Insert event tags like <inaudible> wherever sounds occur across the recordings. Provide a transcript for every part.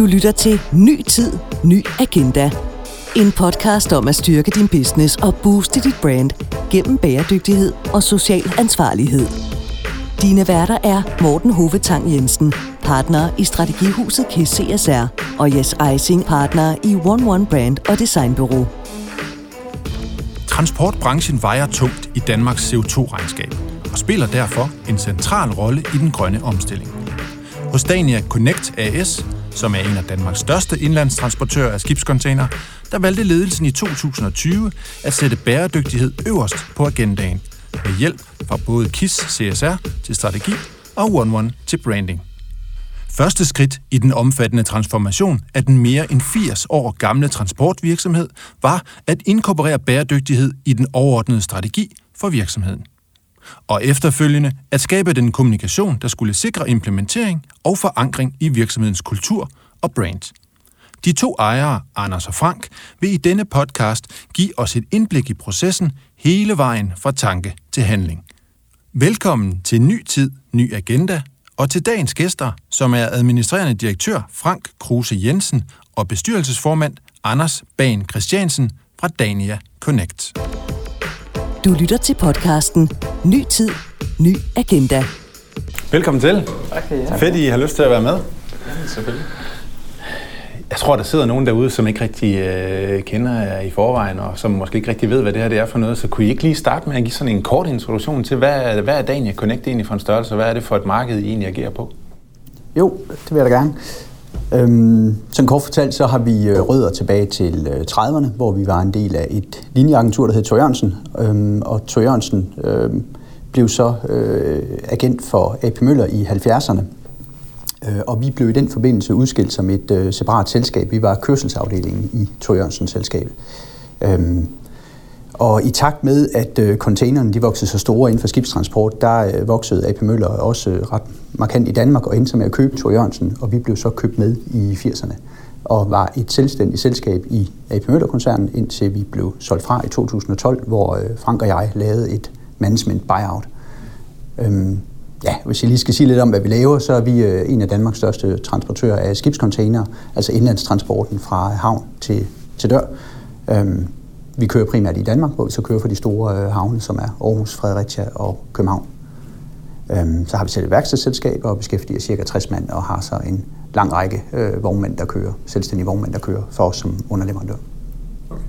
Du lytter til Ny Tid, Ny Agenda. En podcast om at styrke din business og booste dit brand gennem bæredygtighed og social ansvarlighed. Dine værter er Morten Hovetang Jensen, partner i Strategihuset KIS CSR, og Jes Eising, partner i One One Brand og Designbureau. Transportbranchen vejer tungt i Danmarks CO2-regnskab og spiller derfor en central rolle i den grønne omstilling. Hos Dania Connect AS, som er en af Danmarks største indlandstransportører af skibscontainer, der valgte ledelsen i 2020 at sætte bæredygtighed øverst på agendaen, med hjælp fra både KISS CSR til strategi og One One til branding. Første skridt i den omfattende transformation af den mere end 80 år gamle transportvirksomhed var at inkorporere bæredygtighed i den overordnede strategi for virksomheden. Og efterfølgende at skabe den kommunikation, der skulle sikre implementering og forankring i virksomhedens kultur og brand. De to ejere, Anders og Frank, vil i denne podcast give os et indblik i processen hele vejen fra tanke til handling. Velkommen til Ny Tid, Ny Agenda, og til dagens gæster, som er administrerende direktør Frank Kruse Jensen og bestyrelsesformand Anders Ban Christiansen fra Dania Connect. Du lytter til podcasten Ny Tid, Ny Agenda. Velkommen til. Tak for det. Fedt, I har lyst til at være med. Ja, selvfølgelig. Jeg tror, der sidder nogen derude, som ikke rigtig øh, kender jer i forvejen, og som måske ikke rigtig ved, hvad det her det er for noget. Så kunne I ikke lige starte med at give sådan en kort introduktion til, hvad, er- hvad er Dania Connect egentlig for en størrelse, og hvad er det for et marked, I egentlig agerer på? Jo, det vil jeg da gerne. Øhm, sådan kort fortalt, så har vi øh, rødder tilbage til øh, 30'erne, hvor vi var en del af et linjeagentur, der hed Tor Jørgensen. Øhm, og Tor Jørgensen øhm, blev så øh, agent for AP Møller i 70'erne. Øh, og vi blev i den forbindelse udskilt som et øh, separat selskab. Vi var kørselsafdelingen i Tor Jørgensen-selskabet. Øhm, og i takt med, at øh, containerne de voksede så store inden for skibstransport, der øh, voksede AP Møller også øh, ret markant i Danmark og endte med at købe Thor Jørgensen, og vi blev så købt med i 80'erne og var et selvstændigt selskab i AP Møller-koncernen, indtil vi blev solgt fra i 2012, hvor Frank og jeg lavede et management buyout. Øhm, ja, hvis jeg lige skal sige lidt om, hvad vi laver, så er vi en af Danmarks største transportører af skibskontainere, altså indlandstransporten fra havn til, til dør. Øhm, vi kører primært i Danmark, hvor vi så kører for de store øh, havne, som er Aarhus, Fredericia og København. Øhm, så har vi selv et værkstedsselskab og beskæftiger cirka 60 mand og har så en lang række øh, vognmænd, der kører, selvstændige vognmænd, der kører for os som underleverandør. Okay.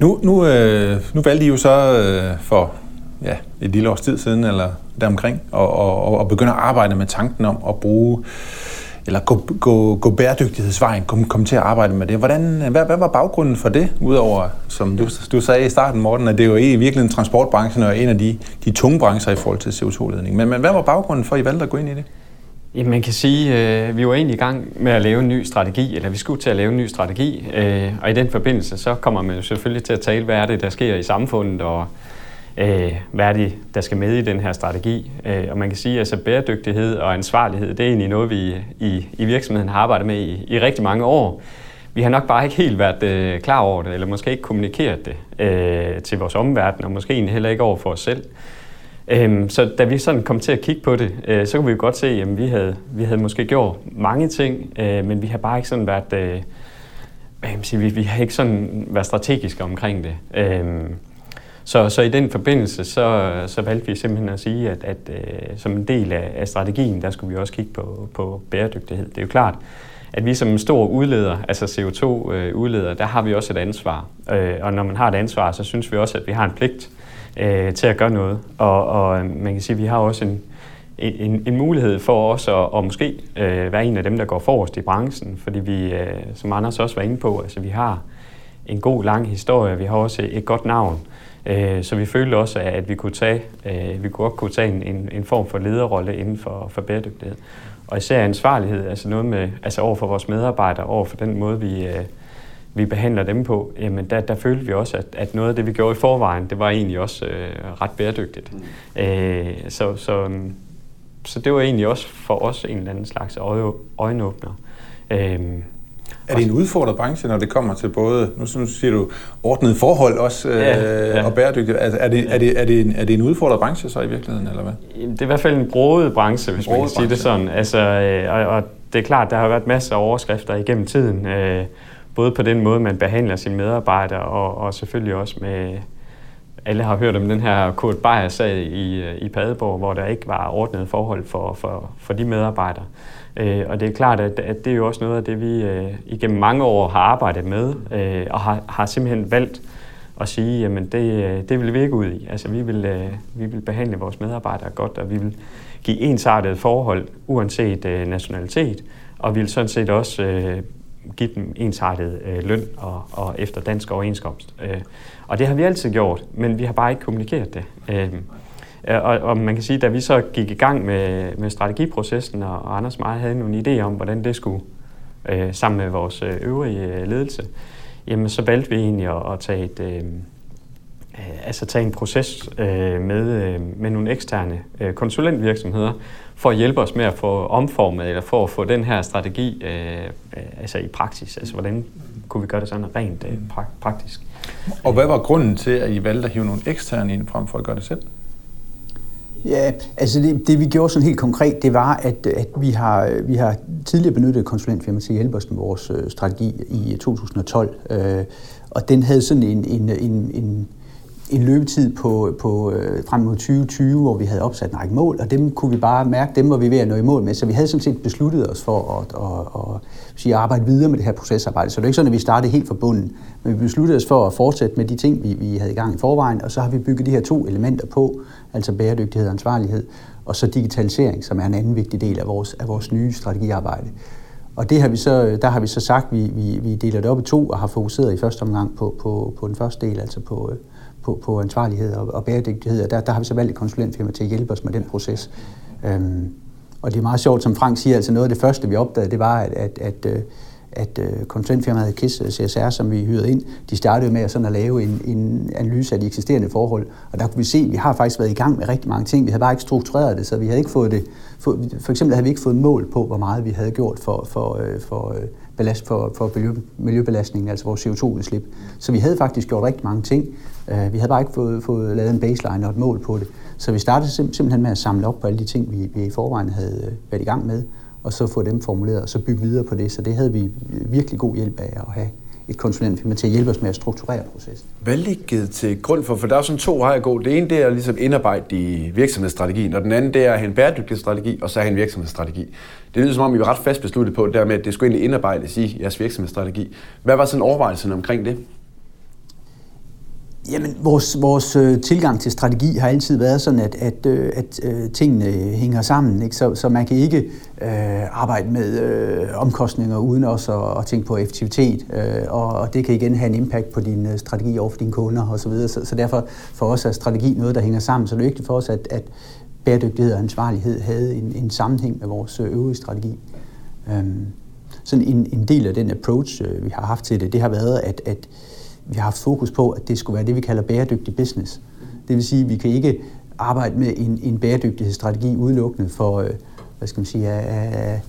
Nu, nu, øh, nu valgte I jo så øh, for ja, et lille års tid siden, eller deromkring, og, og, og- og begynde at arbejde med tanken om at bruge eller gå, gå, gå bæredygtighedsvejen, komme kom til at arbejde med det. Hvordan, hvad, hvad var baggrunden for det, udover, som du, du sagde i starten, Morten, at det er jo i virkeligheden transportbranchen og en af de, de tunge brancher i forhold til CO2-ledning. Men, men hvad var baggrunden for, at I valgte at gå ind i det? Jamen, man kan sige, øh, vi var egentlig i gang med at lave en ny strategi, eller vi skulle til at lave en ny strategi, øh, og i den forbindelse, så kommer man jo selvfølgelig til at tale, hvad er det, der sker i samfundet, og øh, hvad er det, der skal med i den her strategi. Øh, og man kan sige, at altså, bæredygtighed og ansvarlighed, det er egentlig noget, vi i, i virksomheden har arbejdet med i, i rigtig mange år. Vi har nok bare ikke helt været øh, klar over det, eller måske ikke kommunikeret det øh, til vores omverden, og måske egentlig heller ikke over for os selv. Øhm, så da vi sådan kom til at kigge på det, øh, så kunne vi jo godt se, at vi havde, vi havde måske gjort mange ting, øh, men vi har bare ikke sådan været, øh, hvad kan man sige, vi, vi har ikke sådan været strategiske omkring det. Øhm, så, så i den forbindelse, så, så valgte vi simpelthen at sige, at, at øh, som en del af, af strategien, der skulle vi også kigge på, på bæredygtighed. Det er jo klart, at vi som en stor udleder, altså CO2-udleder, øh, der har vi også et ansvar. Øh, og når man har et ansvar, så synes vi også, at vi har en pligt øh, til at gøre noget. Og, og øh, man kan sige, at vi har også en, en, en mulighed for os at, at måske øh, være en af dem, der går forrest i branchen, fordi vi, øh, som Anders også var inde på, altså vi har en god lang historie, vi har også et godt navn, så vi følte også, at vi kunne tage, øh, vi kunne godt kunne tage en, en, en form for lederrolle inden for, for bæredygtighed. Og især ansvarlighed, altså noget med, altså over for vores medarbejdere, over for den måde, vi, øh, vi behandler dem på, jamen der, der følte vi også, at, at noget af det, vi gjorde i forvejen, det var egentlig også øh, ret bæredygtigt. Mm. Øh, så, så, så det var egentlig også for os en eller anden slags øje, øjenåbner. Øh, Er det en udfordret branche, når det kommer til både, nu, siger du, ordnet forhold også, ja, ja. og bæredygtighed? Altså, er, det, er, det, er, det en, er det en udfordret branche så i virkeligheden, eller hvad? Det er i hvert fald en broet branche, hvis man kan sige det sådan. Altså, og, og det er klart, der har været masser af overskrifter igennem tiden, øh, både på den måde, man behandler sine medarbejdere, og, og selvfølgelig også med, alle har hørt om den her Kurt Beyer-sag i, i Padeborg, hvor der ikke var ordnet forhold for, for, for de medarbejdere. Øh, og det er klart, at, at det er jo også noget af det, vi øh, igennem mange år har arbejdet med, øh, og har, har simpelthen valgt at sige, jamen det, øh, det vil vi ikke ud i. Altså vi vil, øh, vi vil behandle vores medarbejdere godt, og vi vil give ensartede forhold, uanset øh, nationalitet, og vi vil sådan set også øh, give dem ensartet øh, løn og, og efter dansk overenskomst. Øh, og det har vi altid gjort, men vi har bare ikke kommunikeret det. Øh, Øh, og, og man kan sige, da vi så gik i gang med, med strategiprocessen, og, og Anders meget havde nogle idéer om, hvordan det skulle øh, sammen med vores øh, øvrige øh, ledelse, jamen så valgte vi egentlig at, at tage et... Øh, altså tage en proces øh, med, øh, med nogle eksterne øh, konsulentvirksomheder for at hjælpe os med at få omformet eller for at få den her strategi øh, altså i praksis. Altså hvordan kunne vi gøre det sådan rent øh, praktisk. Og hvad var grunden til, at I valgte at hive nogle eksterne ind frem for at gøre det selv? Ja, altså det, det vi gjorde sådan helt konkret, det var, at, at vi, har, vi har tidligere benyttet konsulentfirma til at hjælpe os med vores øh, strategi i øh, 2012. Øh, og den havde sådan en, en, en, en en løbetid på, på øh, frem mod 2020, hvor vi havde opsat en række mål, og dem kunne vi bare mærke, dem var vi ved at nå i mål med. Så vi havde sådan set besluttet os for at, at, at sige, arbejde videre med det her procesarbejde. Så det er ikke sådan, at vi startede helt fra bunden, men vi besluttede os for at fortsætte med de ting, vi, vi havde i gang i forvejen, og så har vi bygget de her to elementer på, altså bæredygtighed og ansvarlighed, og så digitalisering, som er en anden vigtig del af vores, af vores nye strategiarbejde. Og det har vi så, der har vi så sagt, at vi, vi, vi deler det op i to og har fokuseret i første omgang på, på, på den første del, altså på, på, på ansvarlighed og, og bæredygtighed, og der, der har vi så valgt et konsulentfirma til at hjælpe os med den proces. Øhm, og det er meget sjovt, som Frank siger, altså noget af det første, vi opdagede, det var, at, at, at, øh, at, at konsulentfirmaet KISS øh, CSR, som vi hyrede ind, de startede med at, sådan at lave en, en analyse af de eksisterende forhold. Og der kunne vi se, at vi har faktisk været i gang med rigtig mange ting. Vi havde bare ikke struktureret det, så vi havde ikke fået det. For, for eksempel havde vi ikke fået mål på, hvor meget vi havde gjort for, for, øh, for, belast, for, for miljø, miljøbelastningen, altså vores CO2-udslip. Så vi havde faktisk gjort rigtig mange ting. Vi havde bare ikke fået, fået lavet en baseline og et mål på det. Så vi startede sim- simpelthen med at samle op på alle de ting, vi, vi i forvejen havde øh, været i gang med, og så få dem formuleret, og så bygge videre på det. Så det havde vi øh, virkelig god hjælp af at have et konsulentfirma til at hjælpe os med at strukturere processen. Hvad ligger til grund for? For der er sådan to veje at gå. Det ene det er ligesom indarbejde i virksomhedsstrategien, og den anden det er at have en bæredygtig strategi, og så have en virksomhedsstrategi. Det lyder som om, I var ret fast besluttet på det der med, at det skulle egentlig indarbejdes i jeres virksomhedsstrategi. Hvad var sådan overvejelsen omkring det? Jamen, vores, vores øh, tilgang til strategi har altid været sådan, at, at, øh, at øh, tingene hænger sammen. Ikke? Så, så man kan ikke øh, arbejde med øh, omkostninger uden også at, at tænke på effektivitet. Øh, og, og det kan igen have en impact på din øh, strategi over for dine kunder osv. Så, videre. så, så derfor for os er strategi noget, der hænger sammen. Så det er vigtigt for os, at, at bæredygtighed og ansvarlighed havde en, en sammenhæng med vores øh, øvrige strategi. Øh, sådan en, en del af den approach, øh, vi har haft til det, det har været, at, at vi har haft fokus på, at det skulle være det, vi kalder bæredygtig business. Det vil sige, at vi kan ikke arbejde med en, en bæredygtighedsstrategi udelukkende for, øh, hvad skal man sige, af, af,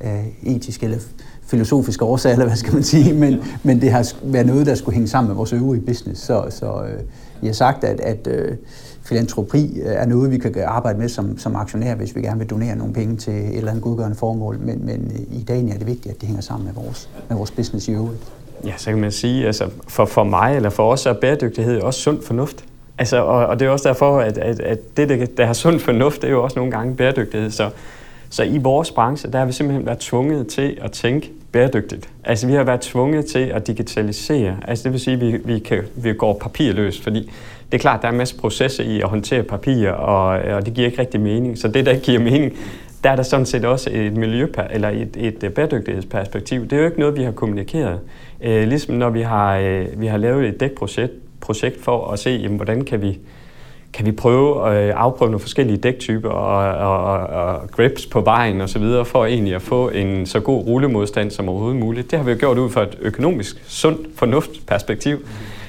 af etisk eller filosofiske årsager, eller hvad skal man sige, men, men det har været noget, der skulle hænge sammen med vores øvrige business. Så, så øh, jeg har sagt, at, at øh, filantropi øh, er noget, vi kan arbejde med som, som aktionær, hvis vi gerne vil donere nogle penge til et eller andet godgørende formål, men, men øh, i dag er det vigtigt, at det hænger sammen med vores, med vores business i øvrigt. Ja, så kan man sige, altså for, for mig eller for os er bæredygtighed også sund fornuft. Altså, og, og det er også derfor, at, at, at det, der har sund fornuft, det er jo også nogle gange bæredygtighed. Så, så i vores branche, der har vi simpelthen været tvunget til at tænke bæredygtigt. Altså vi har været tvunget til at digitalisere. Altså det vil sige, at vi, vi, kan, vi går papirløst, fordi det er klart, der er en masse processer i at håndtere papir, og, og det giver ikke rigtig mening. Så det, der ikke giver mening, der er der sådan set også et miljø eller et, et bæredygtighedsperspektiv. Det er jo ikke noget, vi har kommunikeret. Øh, ligesom når vi har, øh, vi har lavet et dækprojekt projekt for at se, jamen, hvordan kan vi, kan vi prøve at afprøve nogle forskellige dæktyper og, og, og, og grips på vejen osv., for egentlig at få en så god rullemodstand som overhovedet muligt. Det har vi jo gjort ud fra et økonomisk, sundt, fornuftperspektiv.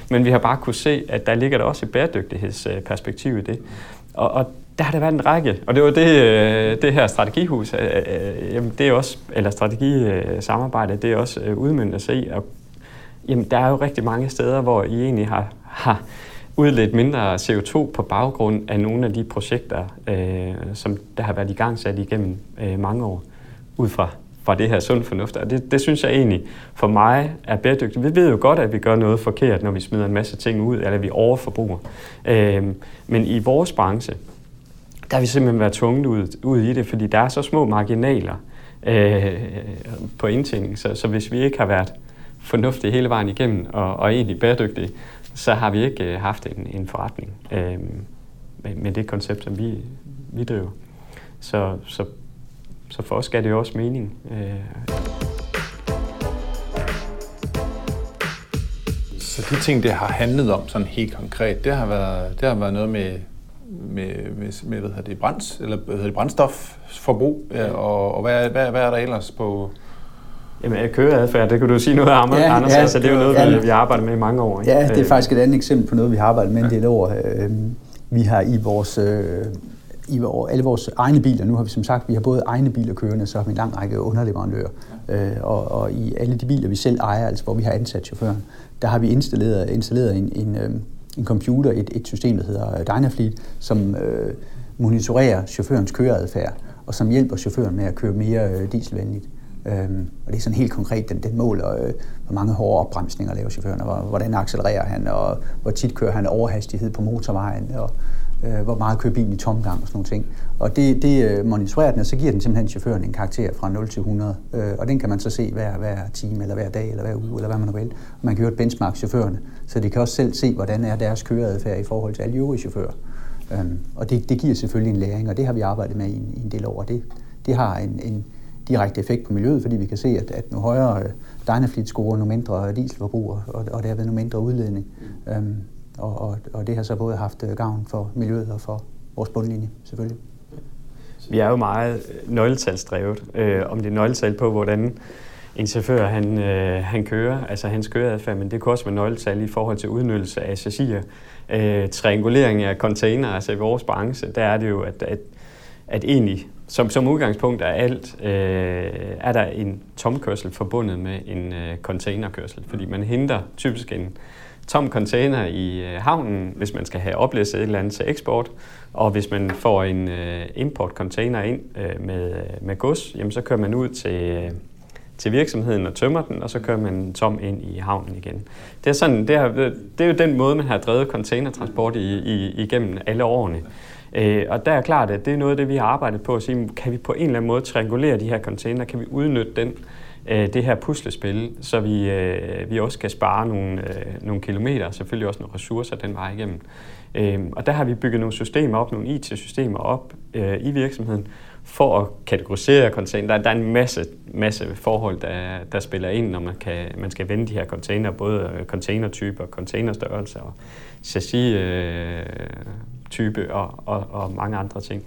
Men vi har bare kunne se, at der ligger der også et bæredygtighedsperspektiv i det. Og, og der har der været en række, og det var det, øh, det her strategihus, øh, jamen det er også, eller strategisamarbejde, det er også udmyndt at se. Og, jamen, der er jo rigtig mange steder, hvor I egentlig har, har udledt mindre CO2 på baggrund af nogle af de projekter, øh, som der har været i gang sat igennem øh, mange år, ud fra, fra det her sund fornuft. Og det, det synes jeg egentlig for mig er bæredygtigt. Vi ved jo godt, at vi gør noget forkert, når vi smider en masse ting ud, eller vi overforbruger. Øh, men i vores branche, der har vi simpelthen været tvunget ud, ud i det, fordi der er så små marginaler øh, på indtjening. Så, så hvis vi ikke har været fornuftige hele vejen igennem og, og egentlig bæredygtige, så har vi ikke øh, haft en, en forretning øh, med, med det koncept, som vi, vi driver. Så, så, så for os skal det jo også mening. Øh. Så de ting, det har handlet om sådan helt konkret, det har været, det har været noget med med, med, med hvad hedder det, brænds, eller hvad hedder det, brændstofforbrug, ja, og, og hvad, hvad, hvad er der ellers på... Jamen, køreadfærd, det kan du sige noget om, ja, Anders. Ja, altså, det er jo noget, ja, vi, vi har arbejdet med i mange år. Ikke? Ja, det er øh. faktisk et andet eksempel på noget, vi har arbejdet med en del år. Øhm, vi har i vores øh, i alle vores egne biler, nu har vi som sagt, vi har både egne biler kørende, så har vi en lang række underleverandører. Øh, og, og i alle de biler, vi selv ejer, altså hvor vi har ansat chaufføren, der har vi installeret, installeret en, en, øhm, en computer, et, et system, der hedder Dynafleet, som øh, monitorerer chaufførens køreadfærd, og som hjælper chaufføren med at køre mere øh, dieselvenligt. Øhm, og det er sådan helt konkret, den, den måler, øh, hvor mange hårde opbremsninger laver chaufføren, og hvordan accelererer han, og hvor tit kører han overhastighed på motorvejen, og øh, hvor meget kører bilen i tomgang og sådan nogle ting. Og det, det øh, monitorerer den, og så giver den simpelthen chaufføren en karakter fra 0 til 100. Øh, og den kan man så se hver, hver time, eller hver dag, eller hver uge, eller hvad man nu vil. Og man kan jo benchmark chaufførerne, så de kan også selv se, hvordan er deres køreadfærd i forhold til alle øvrige chauffører. Øhm, og det, det giver selvfølgelig en læring, og det har vi arbejdet med i en, i en del år. Det, det har en, en direkte effekt på miljøet, fordi vi kan se, at, at nu højere øh, Dynafleet scorer, nu mindre dieselforbrug, og, og derved nu mindre udledning. Øhm, og, og, og det har så både haft øh, gavn for miljøet og for vores bundlinje, selvfølgelig. Vi er jo meget øh, nøgletalsdrevet. Øh, om det er nøgletal på, hvordan en chauffør han, øh, han kører, altså hans køreadfærd, men det kunne også være nøgletal i forhold til udnyttelse af chassier. Øh, triangulering af container, altså i vores branche, der er det jo, at, at, at egentlig som, som udgangspunkt er alt, øh, er der en tomkørsel forbundet med en øh, containerkørsel, fordi man henter typisk en tom container i øh, havnen, hvis man skal have oplæsset et eller andet til eksport, og hvis man får en øh, import container ind øh, med, med gods, jamen så kører man ud til, øh, til virksomheden og tømmer den, og så kører man tom ind i havnen igen. Det er, sådan, det er, det er jo den måde, man har drevet containertransport i, i, igennem alle årene. Øh, og der er klart, at det er noget af det, vi har arbejdet på at sige, kan vi på en eller anden måde triangulere de her container, kan vi udnytte den, øh, det her puslespil, så vi, øh, vi også kan spare nogle, øh, nogle kilometer, og selvfølgelig også nogle ressourcer den vej igennem. Øh, og der har vi bygget nogle systemer op, nogle IT-systemer op øh, i virksomheden, for at kategorisere container. Der, der er en masse, masse forhold, der, der spiller ind, når man, kan, man skal vende de her container, både containertyper, containerstørrelser og chassis øh, type og, og, og mange andre ting.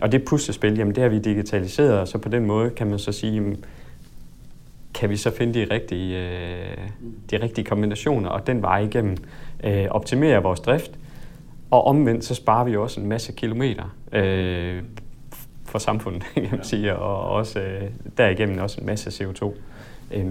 Og det puslespil, jamen det har vi digitaliseret, og så på den måde kan man så sige, jamen, kan vi så finde de rigtige, øh, de rigtige kombinationer, og den vej igennem øh, optimere vores drift, og omvendt så sparer vi også en masse kilometer øh, for samfundet, kan man sige, og også øh, derigennem også en masse CO2. Øh,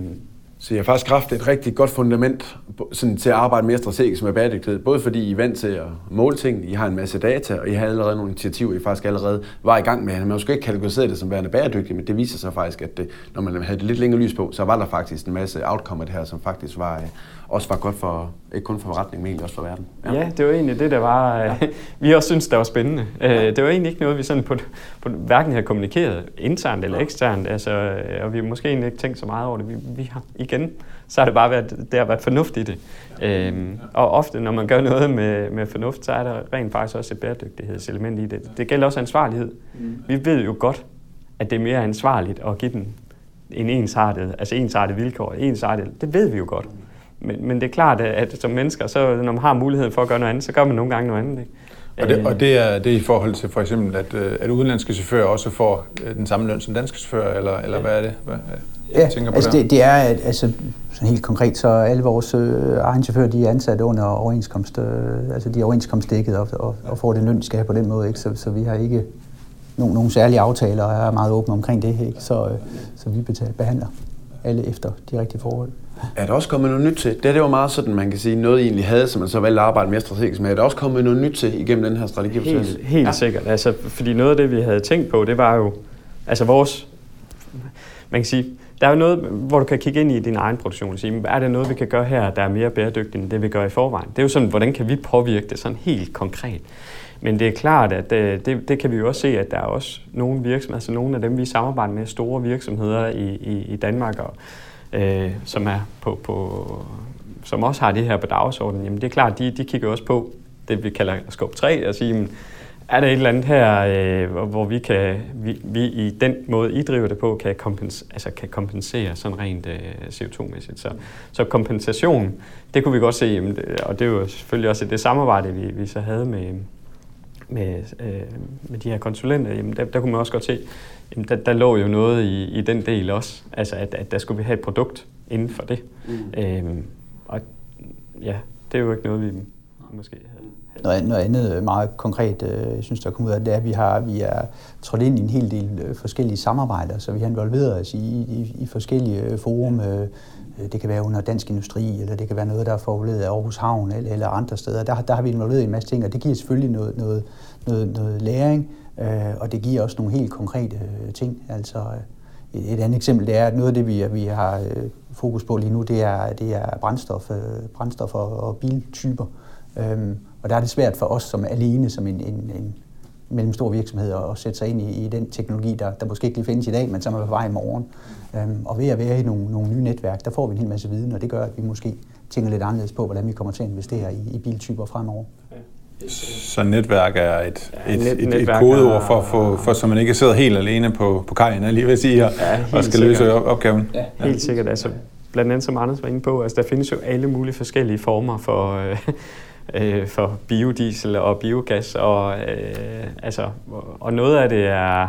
så I har faktisk haft et rigtig godt fundament sådan, til at arbejde mere strategisk med bæredygtighed. Både fordi I er vant til at måle ting, I har en masse data, og I har allerede nogle initiativer, I faktisk allerede var i gang med. Man måske ikke kategoriseret det som værende bæredygtigt, men det viser sig faktisk, at det, når man havde det lidt længere lys på, så var der faktisk en masse outcome af det her, som faktisk var, øh, også var godt for, ikke kun for forretningen, men egentlig også for verden. Ja, ja det var egentlig det, der var, ja. <laughs> vi også synes, der var spændende. Ja. Øh, det var egentlig ikke noget, vi sådan på, på hverken har kommunikeret internt eller eksternt, altså, øh, og vi har måske egentlig ikke tænkt så meget over det. Vi, vi har igen, så har det bare været, det har været fornuftigt i det. Ja. Øhm, og ofte, når man gør noget med, med fornuft, så er der rent faktisk også et bæredygtighedselement i det. Det gælder også ansvarlighed. Mm. Vi ved jo godt, at det er mere ansvarligt at give den en ensartet, altså ensartet vilkår, ensartet, det ved vi jo godt. Men, men det er klart, at, som mennesker, så når man har muligheden for at gøre noget andet, så gør man nogle gange noget andet. Ikke? Og det, og det, er, det er i forhold til for eksempel, at, øh, at udenlandske chauffører også får øh, den samme løn som danske chauffører, eller, eller hvad er det? Hvad, ja, tænker på altså det, det er, at, altså, sådan helt konkret, så alle vores øh, egne chauffører, de er ansat under overenskomst, øh, altså de er overenskomstdækket og, og, og får den løn, de skal have på den måde, ikke? Så, så vi har ikke nogen, nogen særlige aftaler, og er meget åbne omkring det, ikke? Så, øh, så vi betaler, behandler alle efter de rigtige forhold. Er der også kommet noget nyt til? Det, det var meget sådan, man kan sige, noget I egentlig havde, som man så valgte at arbejde mere strategisk med. Er der også kommet noget nyt til igennem den her strategi? Helt, helt ja. sikkert. Altså, fordi noget af det, vi havde tænkt på, det var jo, altså vores, man kan sige, der er jo noget, hvor du kan kigge ind i din egen produktion og sige, er det noget, vi kan gøre her, der er mere bæredygtigt end det, vi gør i forvejen? Det er jo sådan, hvordan kan vi påvirke det sådan helt konkret? Men det er klart, at det, øh, det, det kan vi jo også se, at der er også nogle virksomheder, altså nogle af dem, vi samarbejder med, store virksomheder i, i, i Danmark, og, øh, som er på, på som også har det her på dagsordenen, jamen det er klart, de, de kigger også på det, vi kalder skub 3, og sige, er der et eller andet her, øh, hvor vi, kan, vi, vi i den måde, I driver det på, kan, kompens, altså kan kompensere sådan rent øh, CO2-mæssigt. Så, så kompensation, det kunne vi godt se, jamen, og det er jo selvfølgelig også det samarbejde, vi, vi så havde med, med, øh, med de her konsulenter, jamen der, der kunne man også godt se, jamen der, der lå jo noget i, i den del også, altså at, at der skulle vi have et produkt inden for det. Mm. Øhm, og ja, det er jo ikke noget, vi måske havde. Noget, noget andet meget konkret, øh, jeg synes, der kommer ud af det, er, at vi, har, vi er trådt ind i en hel del øh, forskellige samarbejder, så vi har involveret os i, i, i forskellige øh, forum. Øh, Øh, det kan være under Dansk Industri, eller det kan være noget, der er forudledet af Aarhus Havn eller, eller andre steder. Der, der har vi involveret i en masse ting, og det giver selvfølgelig noget, noget, noget, noget læring, øh, og det giver også nogle helt konkrete øh, ting. Altså, øh, et andet eksempel det er, at noget af det, vi, vi har øh, fokus på lige nu, det er, det er brændstof, øh, brændstof og, og biltyper. Øhm, og der er det svært for os som alene, som en, en, en mellemstor virksomhed, at sætte sig ind i, i den teknologi, der, der måske ikke lige findes i dag, men som er på vej i morgen. Øhm, og ved at være i nogle, nogle nye netværk, der får vi en hel masse viden, og det gør, at vi måske tænker lidt anderledes på, hvordan vi kommer til at investere i, i biltyper fremover. Så netværk er et, ja, et, net, et, et kodeord for, for, for, så man ikke sidder helt alene på, på kajen, lige vil sige, og, ja, og skal sikkert. løse opgaven. Ja, helt sikkert. Altså, blandt andet, som Anders var inde på, altså, der findes jo alle mulige forskellige former for, øh, øh, for biodiesel og biogas, og, øh, altså, og noget af det er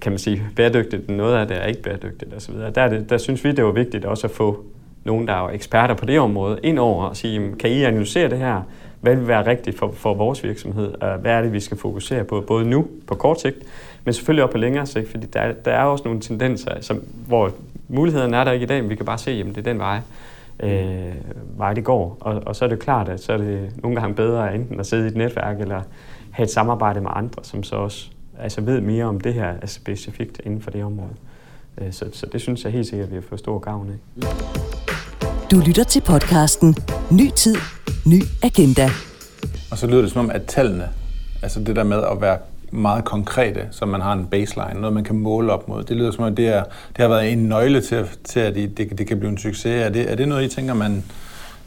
kan man sige, bæredygtigt, noget af det er ikke bæredygtigt osv. Der, er det, der synes vi, det var vigtigt også at få nogen, der er eksperter på det område, ind over og sige, kan I analysere det her? Hvad vil være rigtigt for, for vores virksomhed? Øh, hvad er det, vi skal fokusere på, både nu på kort sigt, men selvfølgelig også på længere sigt, fordi der, der er også nogle tendenser, som, hvor mulighederne er der ikke i dag, men vi kan bare se, at det er den vej, øh, vej det går. Og, og så er det klart, at så er det nogle gange bedre enten at sidde i et netværk, eller have et samarbejde med andre, som så også altså ved mere om det her altså specifikt inden for det område. Øh, så, så det synes jeg helt sikkert, at vi har fået stor gavn af. Du lytter til podcasten Ny Tid, Ny Agenda. Og så lyder det som om, at tallene, altså det der med at være meget konkrete, så man har en baseline, noget man kan måle op mod. Det lyder som om, det, er, det har været en nøgle til, til at det, det, det kan blive en succes. Er det, er det noget, I tænker, man,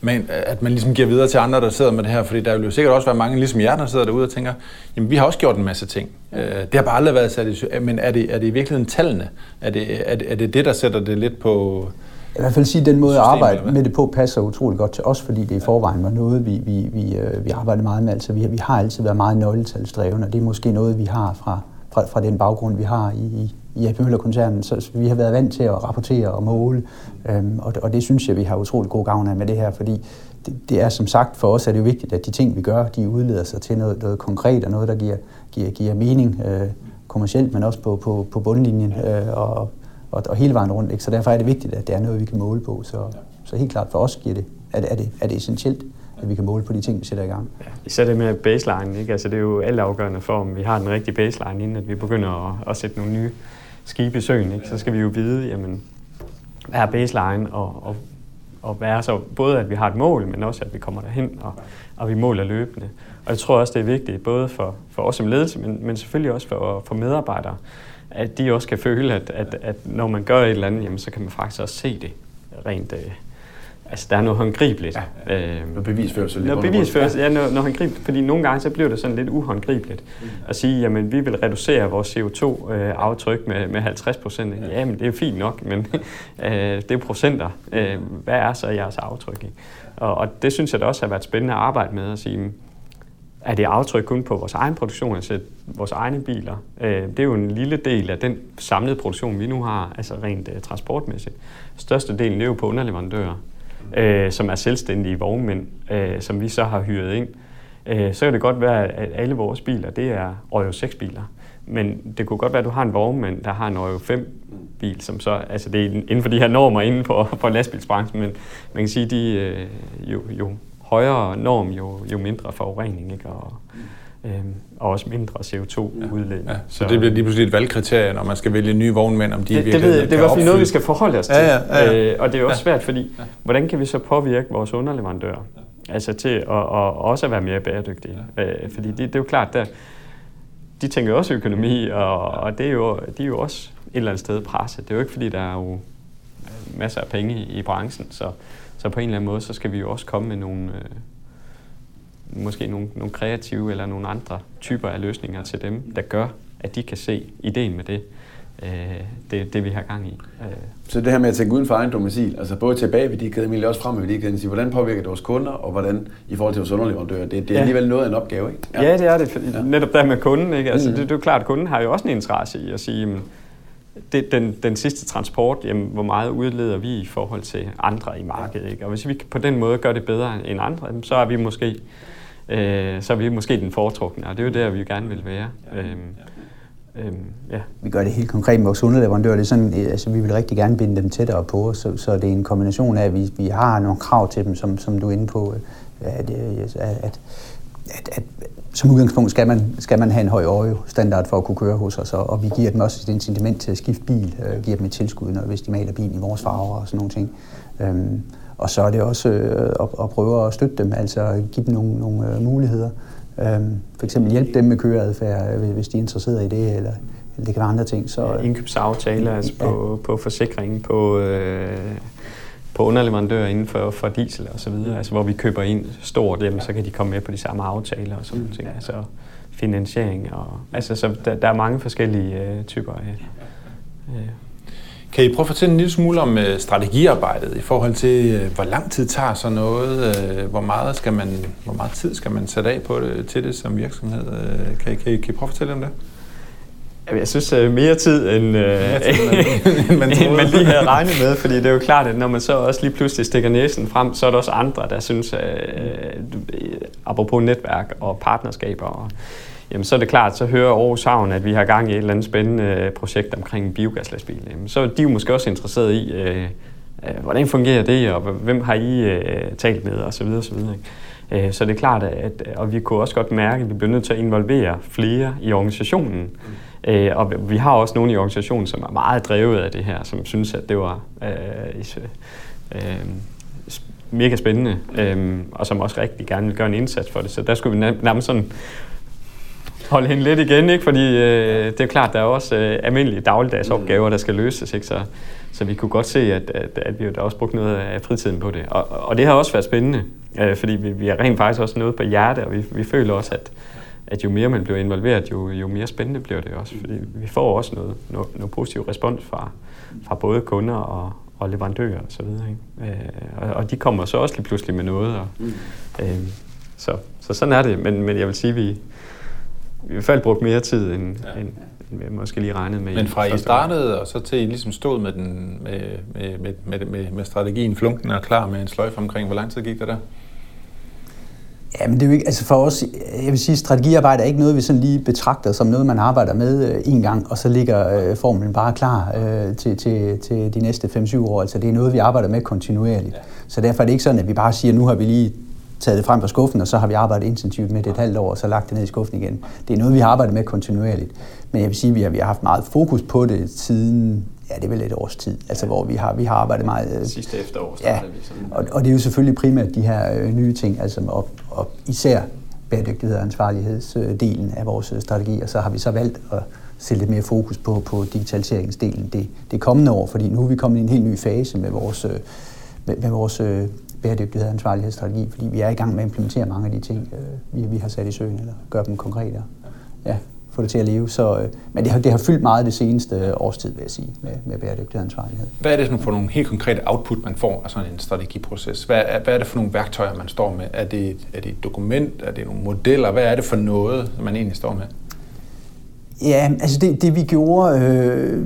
men at man ligesom giver videre til andre, der sidder med det her, fordi der vil jo sikkert også være mange, ligesom jer, der sidder derude og tænker, jamen vi har også gjort en masse ting. Øh, det har bare aldrig været sat i men er det, er det i virkeligheden tallene? Er det, er, det, er det det, der sætter det lidt på i hvert fald sige, at den måde at arbejde med det på passer utrolig godt til os, fordi det i forvejen var noget, vi, vi, vi, øh, vi arbejdede meget med. Altså, vi, vi har altid været meget nøgletalsdrevne, og det er måske noget, vi har fra, fra, fra den baggrund, vi har i, i, AP Møller-koncernen, så vi har været vant til at rapportere og måle, øhm, og, og det synes jeg, vi har utrolig god gavn af med det her, fordi det, det er som sagt, for os er det jo vigtigt, at de ting, vi gør, de udleder sig til noget, noget konkret og noget, der giver, giver, giver mening øh, kommercielt, men også på, på, på bundlinjen øh, og, og, og hele vejen rundt. Ikke? Så derfor er det vigtigt, at det er noget, vi kan måle på. Så, så helt klart for os giver det, er, det, er, det, er det essentielt, at vi kan måle på de ting, vi sætter i gang. Ja, især det med baseline, ikke? Altså, det er jo alt afgørende for, om vi har den rigtige baseline, inden at vi begynder at, at sætte nogle nye skibe i søen. Ikke? Så skal vi jo vide, jamen, hvad er baseline, og, og, og hvad er så både, at vi har et mål, men også, at vi kommer derhen, og, og vi måler løbende. Og jeg tror også, det er vigtigt, både for, for os som ledelse, men, men selvfølgelig også for, for medarbejdere, at de også kan føle, at, at, at når man gør et eller andet, jamen, så kan man faktisk også se det rent øh, altså, der er noget håndgribeligt. Ja, øh, noget bevisførelse. Noget bevisførelse, ja, noget, noget håndgribeligt. Fordi nogle gange så bliver det sådan lidt uhåndgribeligt mm. at sige, jamen vi vil reducere vores CO2-aftryk med, med 50 procent. Ja. Jamen det er fint nok, men <laughs> øh, det er procenter. Øh, hvad er så jeres aftryk? Ikke? Og, og det synes jeg da også har været spændende at arbejde med at sige, er det aftryk kun på vores egen produktion, altså vores egne biler. Øh, det er jo en lille del af den samlede produktion, vi nu har, altså rent øh, transportmæssigt. Største delen er jo på underleverandører, øh, som er selvstændige vognmænd, øh, som vi så har hyret ind. Øh, så kan det godt være, at alle vores biler, det er Euro 6 biler. Men det kunne godt være, at du har en vognmand, der har en Euro 5 bil, som så, altså det er inden for de her normer inden for, for lastbilsbranchen, men man kan sige, de øh, jo, jo højere norm, jo, jo mindre forurening, ikke? Og, øhm, og også mindre CO2-udledning. Ja, så, så det bliver lige pludselig et valgkriterie, når man skal vælge nye vognmænd, om de det, virkelig det, ved, det er i hvert fald noget, vi skal forholde os til. Ja, ja, ja, ja. Øh, og det er også ja. svært, fordi ja. hvordan kan vi så påvirke vores underleverandører? Ja. Altså til at og også at være mere bæredygtige. Ja. Øh, fordi det, det er jo klart, der, de tænker også økonomi, og, og det er jo, de er jo også et eller andet sted presset. Det er jo ikke, fordi der er jo masser af penge i, i branchen, så så på en eller anden måde, så skal vi jo også komme med nogle, øh, måske nogle, nogle kreative eller nogle andre typer af løsninger til dem, der gør, at de kan se ideen med det, øh, det, det vi har gang i. Øh. Så det her med at tænke uden for egen domicil, altså både tilbage ved de kæder, men også frem ved de kæder, hvordan påvirker det vores kunder, og hvordan i forhold til vores underleverandører, det, det er ja. alligevel noget af en opgave, ikke? Ja, ja det er det, netop der med kunden, ikke? Altså, mm. det, det er jo klart, at kunden har jo også en interesse i at sige, det, den, den sidste transport, jamen, hvor meget udleder vi i forhold til andre i markedet. Ikke? Og hvis vi på den måde gør det bedre end andre, så er vi måske, øh, så er vi måske den foretrukne, og det er jo der, vi gerne vil være. Øhm, øhm, ja. Vi gør det helt konkret med vores underleverandører. Det er sådan, altså, vi vil rigtig gerne binde dem tættere på, så, så det er en kombination af, at vi, vi har nogle krav til dem, som, som du er inde på, at, at, at at, at som udgangspunkt skal man, skal man have en høj øje-standard for at kunne køre hos os, og vi giver dem også et incitament til at skifte bil, øh, giver dem et tilskud, når, hvis de maler bilen i vores farver og sådan nogle ting. Øhm, og så er det også øh, at, at prøve at støtte dem, altså give dem nogle, nogle øh, muligheder. Øhm, for eksempel hjælpe dem med køreadfærd, øh, hvis de er interesseret i det, eller, eller det kan være andre ting. Så, Indkøbsaftaler, altså ja. på, på forsikringen, på... Øh på underleverandører inden for, for diesel og så videre, altså hvor vi køber ind stort, jamen, så kan de komme med på de samme aftaler og sådan mm. ting. Altså finansiering og altså så der, der er mange forskellige øh, typer af. Øh. Kan I prøve at fortælle en lille smule om øh, strategiarbejdet i forhold til, øh, hvor lang tid tager så noget, øh, hvor meget skal man, hvor meget tid skal man sætte af på det, til det som virksomhed? Øh, kan, I, kan, I, kan I prøve at fortælle om det? Jeg synes uh, mere tid, end, mere tid, <laughs> end, man, <laughs> end man lige havde regnet med, fordi det er jo klart, at når man så også lige pludselig stikker næsen frem, så er der også andre, der synes, uh, apropos netværk og partnerskaber, og, jamen, så er det klart, så hører Aarhus Havn, at vi har gang i et eller andet spændende projekt omkring biogaslastbil. Jamen, så er de jo måske også interesseret i, uh, hvordan fungerer det, og hvem har I talt med, osv. osv. Så det er klart, at, og vi kunne også godt mærke, at vi bliver nødt til at involvere flere i organisationen. Mm Øh, og vi har også nogle i organisationen, som er meget drevet af det her, som synes, at det var øh, øh, mega spændende, øh, og som også rigtig gerne vil gøre en indsats for det. Så der skulle vi nærmest sådan holde hende lidt igen, ikke? fordi øh, det er klart, der er også øh, almindelige dagligdags opgaver, der skal løses. Ikke? Så, så vi kunne godt se, at, at, at vi har også brugt noget af fritiden på det. Og, og det har også været spændende, øh, fordi vi, vi har rent faktisk også noget på hjerte, og vi, vi føler også, at, at jo mere man bliver involveret, jo, jo mere spændende bliver det også. Fordi vi får også noget, noget, noget positiv respons fra, fra både kunder og, og leverandører osv. Så, videre, ikke? Øh, og, og de kommer så også lige pludselig med noget. Og, mm. øh, så, så sådan er det. Men, men jeg vil sige, at vi, vi har i hvert fald brugt mere tid, end, ja. end, end vi måske lige regnede med. Men fra I startede, og så til I ligesom stod med, den, med, med, med, med, med, med strategien flunken og klar med en sløjf omkring, hvor lang tid gik der der? Ja, men det er jo ikke, altså for os, jeg vil sige, strategiarbejde er ikke noget, vi sådan lige betragter som noget, man arbejder med øh, en gang, og så ligger øh, formlen bare klar øh, til, til, til de næste 5-7 år. Altså det er noget, vi arbejder med kontinuerligt. Ja. Så derfor er det ikke sådan, at vi bare siger, nu har vi lige taget det frem fra skuffen, og så har vi arbejdet intensivt med det et halvt år, og så lagt det ned i skuffen igen. Det er noget, vi har arbejdet med kontinuerligt. Men jeg vil sige, at vi har, vi har haft meget fokus på det siden ja, det er vel et års tid, altså hvor vi har, vi har arbejdet meget... Øh, Sidste efterår ja, vi sådan. Og, og det er jo selvfølgelig primært de her øh, nye ting, altså og, og især bæredygtighed og ansvarlighedsdelen af vores øh, strategi, og så har vi så valgt at sætte lidt mere fokus på, på digitaliseringsdelen det, det kommende år, fordi nu er vi kommet i en helt ny fase med vores, øh, med, med vores øh, bæredygtighed og ansvarlighedsstrategi, fordi vi er i gang med at implementere mange af de ting, vi, vi har sat i søen, eller gøre dem konkrete. Ja få det til at leve. Så, øh, men det har, det har fyldt meget det seneste øh, års tid, vil jeg sige, med, med bæredygtighed og ansvarlighed. Hvad er det for nogle helt konkrete output, man får af sådan en strategiproces? Hvad er, hvad er det for nogle værktøjer, man står med? Er det, er det et dokument? Er det nogle modeller? Hvad er det for noget, man egentlig står med? Ja, altså det, det vi gjorde, øh,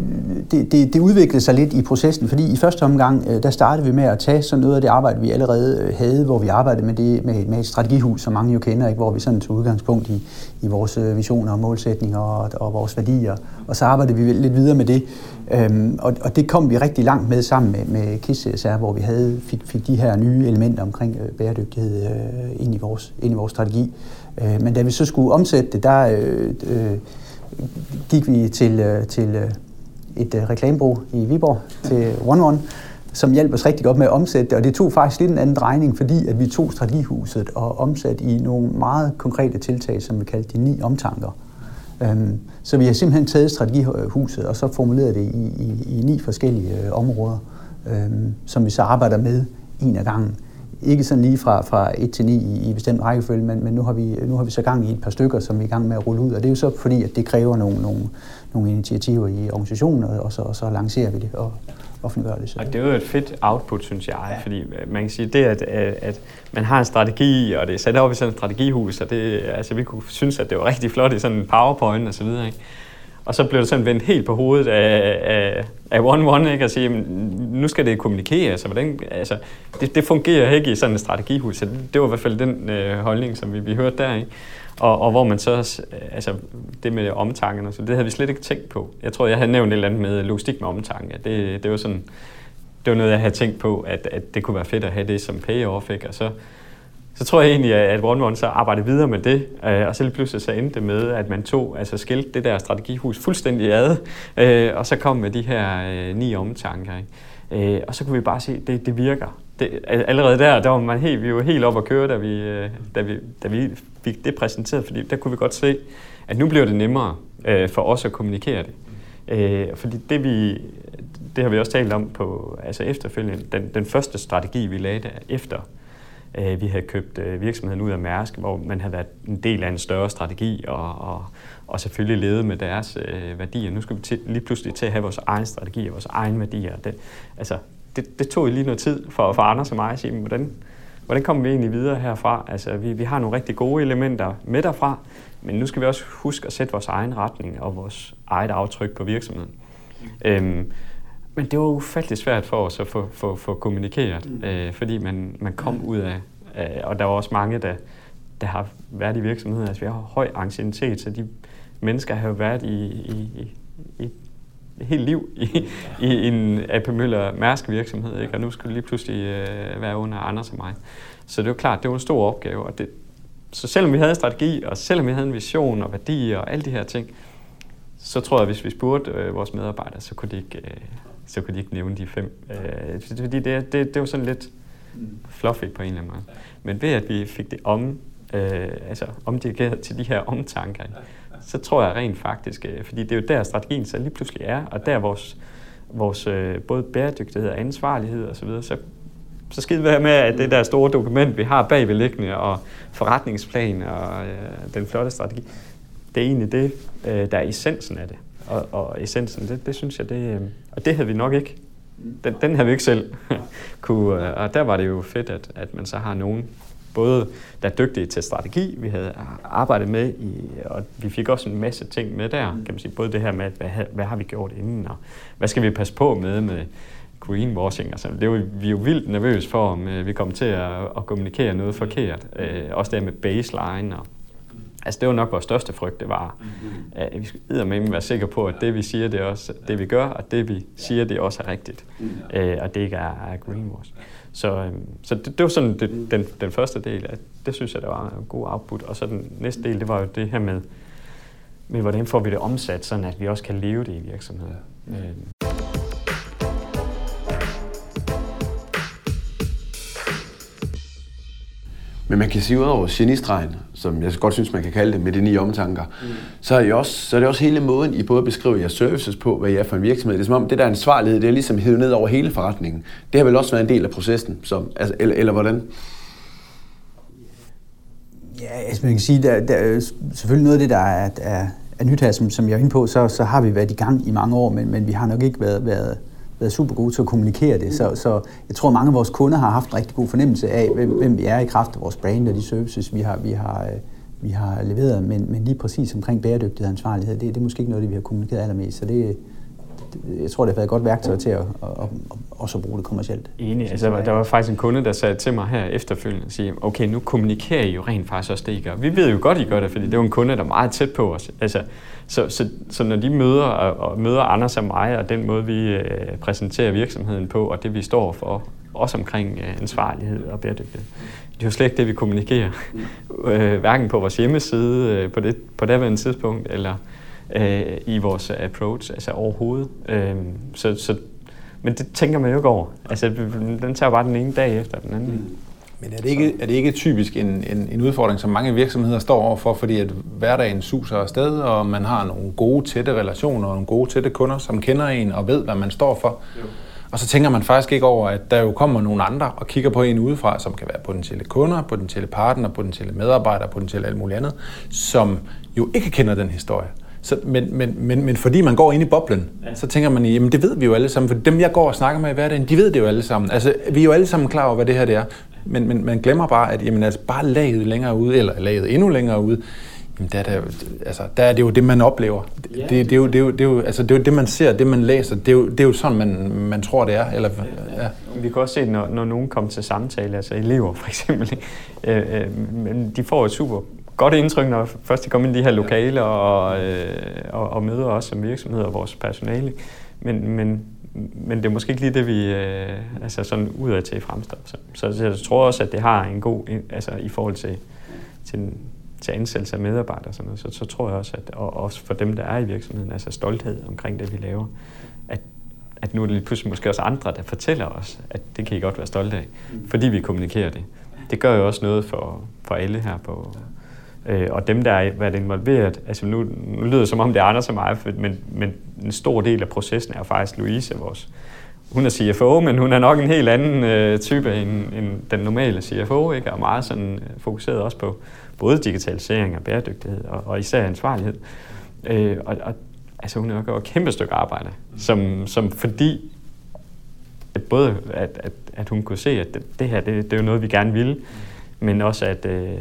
det, det, det udviklede sig lidt i processen, fordi i første omgang, øh, der startede vi med at tage sådan noget af det arbejde, vi allerede øh, havde, hvor vi arbejdede med, det, med, med et strategihus, som mange jo kender, ikke? hvor vi sådan tog udgangspunkt i, i vores øh, visioner og målsætninger og, og vores værdier, og så arbejdede vi lidt videre med det. Øhm, og, og det kom vi rigtig langt med sammen med, med KISS CSR, hvor vi havde, fik, fik de her nye elementer omkring øh, bæredygtighed øh, ind, i vores, ind i vores strategi. Øh, men da vi så skulle omsætte det, der... Øh, øh, gik vi til, øh, til øh, et øh, reklamebureau i Viborg, til One One, som hjalp os rigtig godt med at omsætte det. Og det tog faktisk lidt en anden drejning, fordi at vi tog strategihuset og omsatte i nogle meget konkrete tiltag, som vi kaldte de ni omtanker. Øhm, så vi har simpelthen taget strategihuset og så formuleret det i, i, i ni forskellige øh, områder, øhm, som vi så arbejder med en af gangen ikke sådan lige fra, fra 1 til 9 i, i bestemt rækkefølge, men, men nu, har vi, nu har vi så gang i et par stykker, som vi er i gang med at rulle ud, og det er jo så fordi, at det kræver nogle, nogle, nogle initiativer i organisationen, og så, og så lancerer vi det og offentliggør det. Så. Og det er jo et fedt output, synes jeg, ja. fordi man kan sige, det at, at man har en strategi, og det er sat op i sådan et strategihus, og det, altså, vi kunne synes, at det var rigtig flot i sådan en powerpoint og så videre, ikke? Og så blev det sådan vendt helt på hovedet af, af, af one-one, ikke? At sige, nu skal det kommunikere. Altså, hvordan, altså, det, det fungerer ikke i sådan en strategihus. Så det, det var i hvert fald den øh, holdning, som vi, vi hørte der. Ikke? Og, og hvor man så, altså det med omtanken, så det havde vi slet ikke tænkt på. Jeg tror, jeg havde nævnt et eller andet med logistik med omtanke. Det, det var sådan, det var noget, jeg havde tænkt på, at, at det kunne være fedt at have det som payoff, ikke? Og så, så tror jeg egentlig, at One One så arbejdede videre med det, øh, og så lige pludselig så endte det med, at man tog, altså skilte det der strategihus fuldstændig ad, øh, og så kom med de her øh, ni omtanker. Ikke? Og så kunne vi bare se, at det, det virker. Det, allerede der, der var man helt, vi var helt op at køre, da vi, da, vi, da vi fik det præsenteret, fordi der kunne vi godt se, at nu bliver det nemmere for os at kommunikere det. fordi det vi, det har vi også talt om på, altså efterfølgende, den, den første strategi, vi lagde der efter Øh, vi havde købt øh, virksomheden ud af Mærsk, hvor man havde været en del af en større strategi og, og, og selvfølgelig levet med deres øh, værdier. Nu skal vi til, lige pludselig til at have vores egen strategi og vores egen værdier. Det, altså, det, det tog lige noget tid for, for Anders og mig at sige, hvordan, hvordan kommer vi egentlig videre herfra? Altså, vi, vi har nogle rigtig gode elementer med derfra, men nu skal vi også huske at sætte vores egen retning og vores eget aftryk på virksomheden. Mm. Øhm, men det var ufattelig svært for os at få, få, få kommunikeret, mm. øh, fordi man, man kom ud af, øh, og der var også mange, der, der har været i virksomheden. Altså vi har høj ancienitet, så de mennesker har jo været i, i, i, i et helt liv i, i en AP Møller Mærsk virksomhed, ikke? og nu skulle lige pludselig øh, være under Anders og mig. Så det var klart, det var en stor opgave, og det, så selvom vi havde en strategi, og selvom vi havde en vision og værdier og alle de her ting, så tror jeg, at hvis vi spurgte øh, vores medarbejdere, så kunne de ikke, øh, så kunne de ikke nævne de fem. Øh, fordi det, det, det var sådan lidt fluffy på en eller anden måde. Men ved at vi fik det om, øh, altså omdirigeret til de her omtanker, så tror jeg rent faktisk, øh, fordi det er jo der strategien så lige pludselig er, og der vores, vores øh, både bæredygtighed og ansvarlighed osv., så, videre, så så skidt være med, at det der store dokument, vi har bagvedliggende, og forretningsplan og øh, den flotte strategi, det er egentlig det, øh, der er essensen af det. Og, og essensen, det, det synes jeg, det, øh, og det havde vi nok ikke. Den, den havde vi ikke selv <laughs> kunne, øh, og der var det jo fedt, at, at man så har nogen, både der er dygtige til strategi, vi havde arbejdet med, i, og vi fik også en masse ting med der, kan man sige, både det her med, hvad, hvad har vi gjort inden, og hvad skal vi passe på med, med greenwashing. Altså, det var vi jo vildt nervøse for, om øh, vi kom til at, at kommunikere noget forkert. Øh, også det med baseline og Altså det var nok vores største frygt, det var, mm-hmm. at vi skulle med være sikre på, at det vi siger, det er også det vi gør, og det vi siger, det også er rigtigt, mm. øh, og det ikke er, greenwash. Så, øh, så det, det var sådan det, mm. den, den første del, at det synes jeg, det var en god output. Og så den næste del, det var jo det her med, med hvordan får vi det omsat, sådan at vi også kan leve det i virksomheden. Øh. Men man kan sige, ud over genistregen, som jeg godt synes, man kan kalde det, med de ni omtanker, mm. så, er I også, så er det også hele måden, I både beskriver jeres services på, hvad I er for en virksomhed. Det er som om, det der ansvarlighed, det er ligesom hævet ned over hele forretningen. Det har vel også været en del af processen, som, altså, eller, eller hvordan? Ja, altså man kan sige, der, der er selvfølgelig noget af det, der er, er, er nyt her, som, som jeg er inde på, så, så har vi været i gang i mange år, men, men vi har nok ikke været, været, været super gode til at kommunikere det. Så, så jeg tror, mange af vores kunder har haft en rigtig god fornemmelse af, hvem, hvem vi er i kraft af vores brand og de services, vi har, vi har, øh, vi har leveret. Men, men lige præcis omkring bæredygtighed og ansvarlighed, det, det er måske ikke noget, det vi har kommunikeret allermest. Så det, jeg tror, det har været et godt værktøj til at, at, at, at også bruge det kommercielt. Enig. Altså, der var faktisk en kunde, der sagde til mig her efterfølgende og sige, okay, nu kommunikerer I jo rent faktisk også det, I gør. Vi ved jo godt, I gør det, fordi det er jo en kunde, der er meget tæt på os. Altså, så, så, så når de møder, og, og møder Anders og mig, og den måde, vi øh, præsenterer virksomheden på, og det, vi står for, også omkring øh, ansvarlighed og bæredygtighed, det er jo slet ikke det, vi kommunikerer. Øh, hverken på vores hjemmeside øh, på det på det tidspunkt, eller øh, i vores approach, altså overhovedet. Øh, så, så, men det tænker man jo ikke over. Altså, den tager bare den ene dag efter den anden. Mm. Men er det ikke, er det ikke typisk en, en, en udfordring, som mange virksomheder står overfor, fordi at hverdagen suser afsted, og man har nogle gode, tætte relationer og nogle gode, tætte kunder, som kender en og ved, hvad man står for. Jo. Og så tænker man faktisk ikke over, at der jo kommer nogle andre og kigger på en udefra, som kan være potentielle kunder, potentielle partner, potentielle medarbejdere, potentielle alt muligt andet, som jo ikke kender den historie. Så, men, men, men, men fordi man går ind i boblen, ja. så tænker man, jamen det ved vi jo alle sammen, for dem jeg går og snakker med i hverdagen, de ved det jo alle sammen. Altså, vi er jo alle sammen klar over, hvad det her det er. Men, men man glemmer bare, at jamen, altså, bare laget længere ude, eller laget endnu længere ude, jamen, der, er der, altså, der er det jo det, man oplever. Ja. Det, det, er jo, det, er jo, det, er jo, altså, det er jo det, man ser, det man læser. Det er jo, det er jo sådan, man, man tror, det er. Eller, ja. Vi kan også se, når, når nogen kommer til samtale, altså elever for eksempel, øh, øh, men de får et super godt indtryk, når først de kommer ind i de her lokaler og, øh, og, og møder os som virksomhed og vores personale. Men, men, men det er måske ikke lige det, vi øh, altså sådan udad til fremstår. Så, så jeg tror også, at det har en god, altså i forhold til, til, til ansættelse af medarbejdere, sådan noget, så, så tror jeg også, at og også for dem, der er i virksomheden, altså stolthed omkring det, vi laver, at, at nu er det pludselig måske også andre, der fortæller os, at det kan I godt være stolte af, fordi vi kommunikerer det. Det gør jo også noget for, for alle her på, Øh, og dem, der er været involveret, altså nu, nu lyder det som om, det er Anders og mig, men, men en stor del af processen er faktisk Louise, vores hun er CFO, men hun er nok en helt anden øh, type end, end den normale CFO, ikke? og meget sådan øh, fokuseret også på både digitalisering og bæredygtighed, og, og især ansvarlighed. Øh, og, og altså, hun har gjort et kæmpe stykke arbejde, som, som fordi at både at, at, at hun kunne se, at det, det her det, det er jo noget, vi gerne ville, men også at, øh,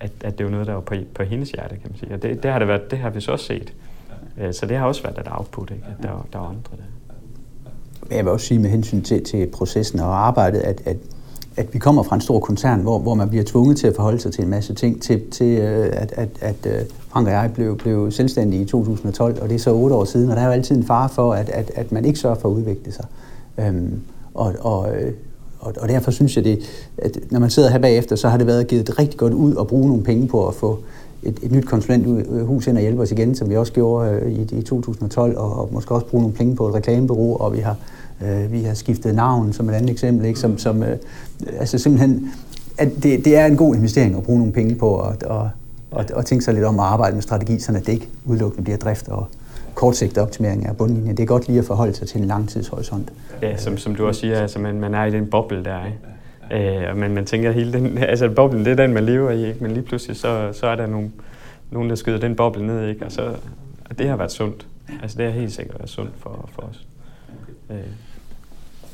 at, at det er jo noget, der var på, på hendes hjerte, kan man sige. Og det, det, har, det, været, det har vi så også set. Øh, så det har også været et output, ikke? at der, der var andre der. Jeg vil også sige med hensyn til, til processen og arbejdet, at, at, at vi kommer fra en stor koncern, hvor, hvor man bliver tvunget til at forholde sig til en masse ting, til, til øh, at, at, at øh, Frank og jeg blev, blev selvstændige i 2012, og det er så otte år siden, og der er jo altid en fare for, at, at, at man ikke sørger for at udvikle sig. Øhm, og, og og, og derfor synes jeg, det, at når man sidder her bagefter, så har det været givet rigtig godt ud at bruge nogle penge på at få et, et nyt konsulenthus ind og hjælpe os igen, som vi også gjorde øh, i, i 2012, og, og måske også bruge nogle penge på et reklamebureau, og vi har, øh, vi har skiftet navn som et andet eksempel, ikke? Som, som, øh, altså simpelthen, at det, det er en god investering at bruge nogle penge på, og, og, og, og tænke sig lidt om at arbejde med strategi, så det ikke udelukkende bliver drift og, kortsigtet optimering af bundlinjen. Det er godt lige at forholde sig til en langtidshorisont. Ja, som, som du også siger, altså man, man er i den boble der, ikke? Øh, men man tænker hele den, <laughs> altså boblen, det er den, man lever i, ikke? men lige pludselig så, så er der nogle, nogen, der skyder den boble ned, ikke? og så, og det har været sundt. Altså det har helt sikkert været sundt for, for os. Øh.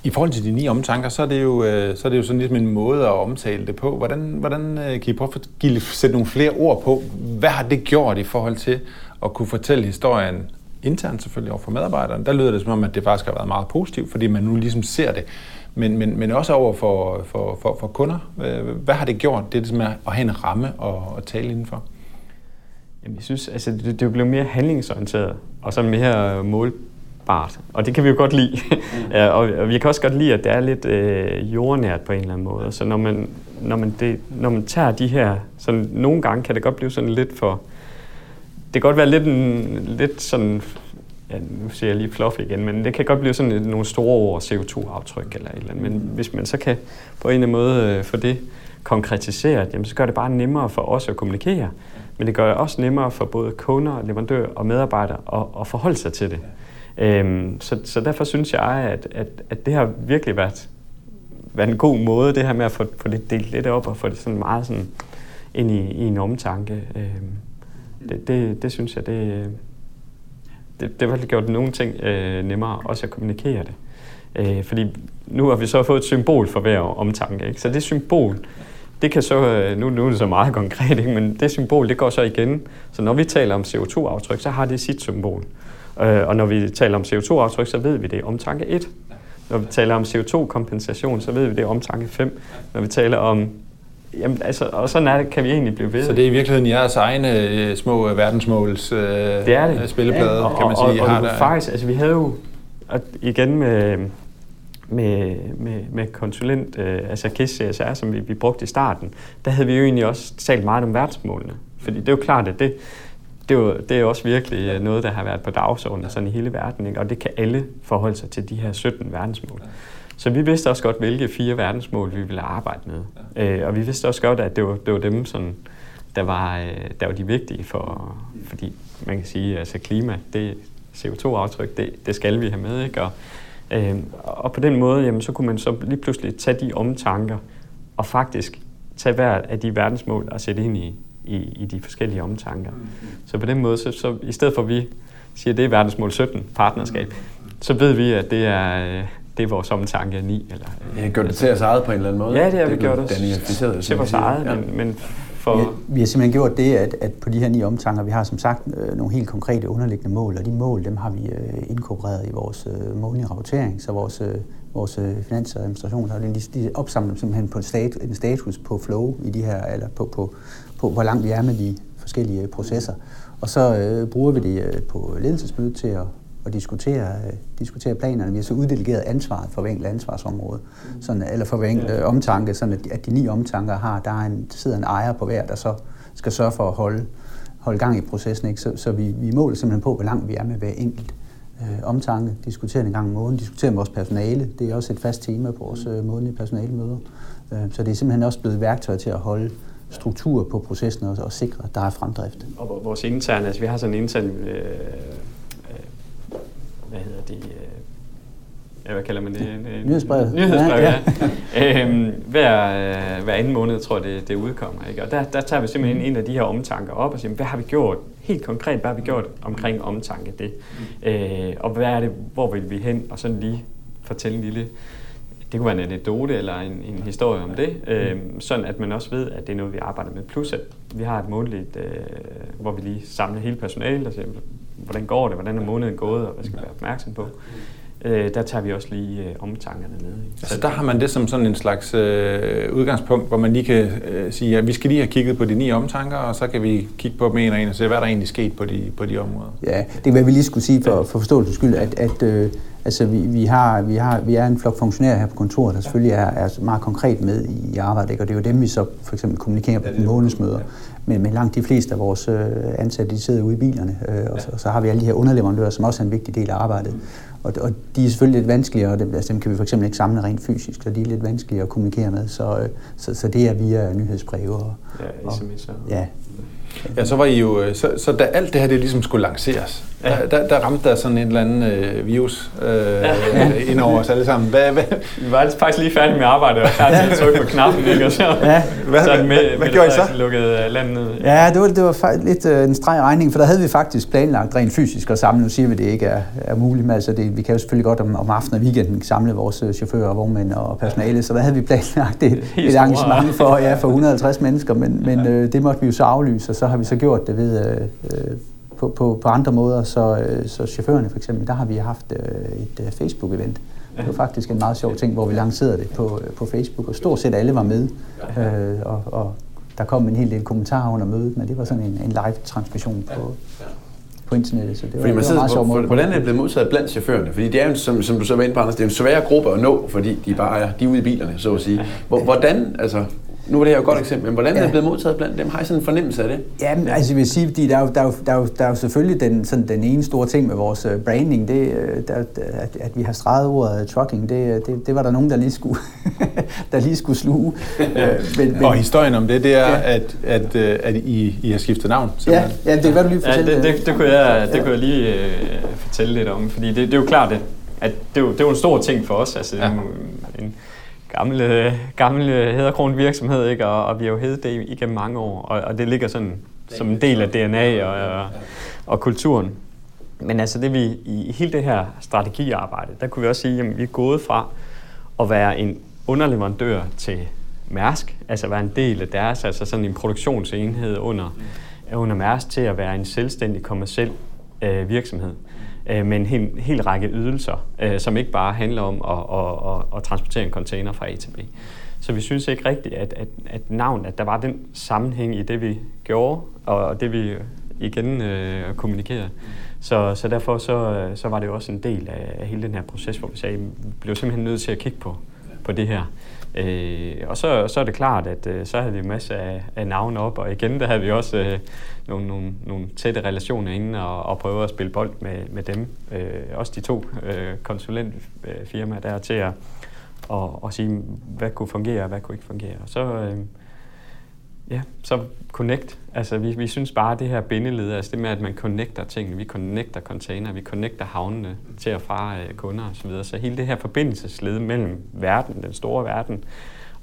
I forhold til de ni omtanker, så er det jo, øh, så er det jo sådan ligesom en måde at omtale det på. Hvordan, hvordan øh, kan I prøve at give, sætte nogle flere ord på? Hvad har det gjort i forhold til at kunne fortælle historien internt selvfølgelig over for medarbejderne, der lyder det som om, at det faktisk har været meget positivt, fordi man nu ligesom ser det. Men, men, men også over for, for, for, for kunder. Hvad har det gjort, det med at have en ramme og, og tale indenfor? Jamen, jeg synes, altså, det, det er blevet mere handlingsorienteret, og så mere målbart. Og det kan vi jo godt lide. Mm. <laughs> og, og vi kan også godt lide, at det er lidt øh, jordnært på en eller anden måde. Så når man, når man, det, når man tager de her, så nogle gange kan det godt blive sådan lidt for det kan godt være lidt, en, lidt sådan, ja, nu siger jeg lige fluff igen, men det kan godt blive sådan nogle store ord, CO2-aftryk eller et eller andet. Men hvis man så kan på en eller anden måde øh, få det konkretiseret, jamen, så gør det bare nemmere for os at kommunikere. Men det gør det også nemmere for både kunder, leverandører og medarbejdere at, at forholde sig til det. Øhm, så, så derfor synes jeg, at, at, at det har virkelig været, været en god måde, det her med at få, få det delt lidt op og få det sådan meget sådan ind i, i en omtanke. Øhm, det, det, det synes jeg, det, det, det har gjort nogle ting øh, nemmere, også at kommunikere det. Øh, fordi nu har vi så fået et symbol for hver omtanke. Ikke? Så det symbol, det kan så, øh, nu, nu er det så meget <laughs> konkret, ikke? men det symbol, det går så igen. Så når vi taler om CO2-aftryk, så har det sit symbol. Øh, og når vi taler om CO2-aftryk, så ved vi det er omtanke 1. Når vi taler om CO2-kompensation, så ved vi det er omtanke 5. Når vi taler om Jamen, altså, og sådan er det, kan vi egentlig blive ved. Så det er i virkeligheden jeres egne øh, små øh, verdensmåls øh, det er det. spilleplade, ja. kan man sige. Og, og, og, og faktisk, altså vi havde jo, og igen med, med, med, med konsulent, øh, altså KISS CSR, som vi, vi brugte i starten, der havde vi jo egentlig også talt meget om verdensmålene. Fordi det er jo klart, at det, det, er jo, det er også virkelig øh, noget, der har været på dagsordenen sådan i hele verden, ikke? og det kan alle forholde sig til de her 17 verdensmål. Så vi vidste også godt, hvilke fire verdensmål vi ville arbejde med. Øh, og vi vidste også godt, at det var, det var dem, sådan, der, var, øh, der var de vigtige, for, fordi man kan sige, at altså klima, det CO2-aftryk, det, det skal vi have med. Ikke? Og, øh, og på den måde, jamen, så kunne man så lige pludselig tage de omtanker og faktisk tage hver af de verdensmål og sætte ind i, i, i de forskellige omtanker. Så på den måde, så, så i stedet for at vi siger, at det er verdensmål 17, partnerskab, så ved vi, at det er, øh, det er vores omtanke 9. Eller, ja, gør det til os eget på en eller anden måde? Ja, det har vi gjort os til vores eget, ja. men, men for... Vi, vi har simpelthen gjort det, at, at på de her ni omtanker, vi har som sagt øh, nogle helt konkrete underliggende mål, og de mål, dem har vi øh, inkorporeret i vores øh, månedlige rapportering, så vores, øh, vores øh, finans- og administration har de, de opsamlet simpelthen på en, stat, en status på flow i de her, eller på, på, på, hvor langt vi er med de forskellige processer. Og så øh, bruger vi det øh, på ledelsesmødet til at, og diskutere, øh, diskutere planerne. Vi har så uddelegeret ansvaret for hver enkelt ansvarsområde, sådan, eller for hver enkelt øh, omtanke, sådan at, at de ni omtanker har, der, er en, der sidder en ejer på hver, der så skal sørge for at holde, holde gang i processen. Ikke? Så, så vi, vi måler simpelthen på, hvor langt vi er med hver enkelt øh, omtanke, diskuterer en gang om måneden, diskuterer med vores personale. Det er også et fast tema på vores øh, månedlige personalemøder. Øh, så det er simpelthen også blevet værktøj til at holde struktur på processen og, og sikre, at der er fremdrift. Og vores interne, altså vi har sådan en intern øh, hvad hedder det, øh, ja, hvad kalder man det? Nyhedsbrevet. Nyhedsbrevet, ja. ja. <laughs> øhm, hver, øh, hver anden måned, tror jeg, det, det udkommer. Ikke? Og der, der tager vi simpelthen en af de her omtanker op og siger, hvad har vi gjort? Helt konkret, hvad har vi gjort omkring omtanke det? Øh, og hvad er det, hvor vil vi hen? Og sådan lige fortælle en lille det kunne være en anekdote eller en, en historie om det, øh, sådan at man også ved, at det er noget, vi arbejder med. Plus at vi har et månedligt, øh, hvor vi lige samler hele personalet og siger, hvordan går det, hvordan er måneden gået, og hvad skal vi være opmærksom på. Øh, der tager vi også lige øh, omtankerne med. Så altså der har man det som sådan en slags øh, udgangspunkt, hvor man lige kan øh, sige, at vi skal lige have kigget på de ni omtanker, og så kan vi kigge på dem en og en og se, hvad der egentlig sket på de, på de områder. Ja, det er hvad vi lige skulle sige for, for forståelsens skyld, at, at øh, altså, vi, vi, har, vi, har, vi er en flok funktionærer her på kontoret, der selvfølgelig er, er meget konkret med i arbejdet, ikke? og det er jo dem, vi så for eksempel kommunikerer på ja, månedsmøder. Men, men langt de fleste af vores øh, ansatte, de sidder ude i bilerne, øh, og, så, og så har vi alle de her underleverandører, som også er en vigtig del af arbejdet. Og, og de er selvfølgelig lidt vanskeligere, og dem, altså, dem kan vi for eksempel ikke samle rent fysisk, så de er lidt vanskeligere at kommunikere med. Så, øh, så, så det er via nyhedsbreve. Og, ja, sms. Og, ja, Ja, så var I jo, så, så da alt det her det ligesom skulle lanceres, ja. der, der, der ramte der sådan en eller anden øh, virus øh, ja. <laughs> ind over os alle sammen. Hvad, hvad? Vi var faktisk lige færdige med arbejde og klar til at trykke på knappen, ikke? Og så, ja. hvad, så med, hvad, hvad gjorde I så? lukkede landet ned. Ja, det var, det var faktisk lidt øh, en streg regning, for der havde vi faktisk planlagt rent fysisk at samle. Nu siger vi, at det ikke er, er muligt, men altså det, vi kan jo selvfølgelig godt om, om aftenen og weekenden samle vores øh, chauffører, vognmænd og personale, så der havde vi planlagt et, et arrangement for, ja, for <laughs> 150 mennesker, men, men øh, det måtte vi jo så aflyse, og så har vi så gjort det ved øh, øh, på, på, på andre måder. Så, øh, så chaufførerne for eksempel, der har vi haft øh, et øh, Facebook-event. Det var faktisk en meget sjov ting, hvor vi lancerede det på, på Facebook, og stort set alle var med. Øh, og, og der kom en hel del kommentarer under mødet, men det var sådan en, en live-transmission på, på internettet, så det var, fordi man det var meget sjov måde. Hvordan er det blevet modtaget blandt chaufførerne? Fordi det er jo, som, som du så var inde på, Anders, det er en svær gruppe at nå, fordi de bare er, de er ude i bilerne, så at sige. Hvordan, altså, nu er det her jo et godt eksempel, men hvordan ja. er det blevet modtaget blandt dem? Har I sådan en fornemmelse af det? Ja, men, altså jeg vil sige, fordi der er jo, der er jo, der er jo, der er jo selvfølgelig den, sådan, den ene store ting med vores øh, branding, det, øh, der, at, at vi har streget ordet trucking, det, det, det var der nogen, der lige skulle, <laughs> der lige skulle sluge. Øh, men, men, og historien om det, det er, ja. at, at, at I, I har skiftet navn. Ja, ja, det er hvad du lige fortæller. Ja, det, det, det, kunne jeg, det kunne jeg lige uh, fortælle lidt om, fordi det, det er jo klart, at, at det, er jo, det er jo en stor ting for os. Altså, ja. en, gamle, gamle hedderkron virksomhed, ikke? Og, og vi har jo heddet det igennem mange år, og, og det ligger sådan som en del af DNA og, og, og kulturen. Men altså det vi i hele det her strategiarbejde, der kunne vi også sige, at vi er gået fra at være en underleverandør til Mærsk, altså være en del af deres, altså sådan en produktionsenhed under, under Mærsk til at være en selvstændig kommersiel øh, virksomhed øh, med en hel, hel række ydelser, øh, som ikke bare handler om at, at, at, at transportere en container fra A til B. Så vi synes ikke rigtigt, at, at, at navn, at der var den sammenhæng i det, vi gjorde, og det, vi igen øh, kommunikerede. Så, så derfor så, øh, så var det jo også en del af, af hele den her proces, hvor vi sagde, at vi blev simpelthen nødt til at kigge på, på det her. Øh, og så, så er det klart, at øh, så havde vi masser af, af navne op, og igen der havde vi også øh, nogle, nogle, nogle tætte relationer inde og, og prøve at spille bold med, med dem. Øh, også de to øh, konsulentfirmaer der til at og, og sige, hvad kunne fungere og hvad kunne ikke fungere. Og så, øh, ja, så connect. Altså, vi, vi synes bare, at det her bindeled, altså det med, at man connecter tingene, vi connecter container, vi connecter havnene til og fra øh, kunder osv. Så, videre. så hele det her forbindelsesled mellem verden, den store verden,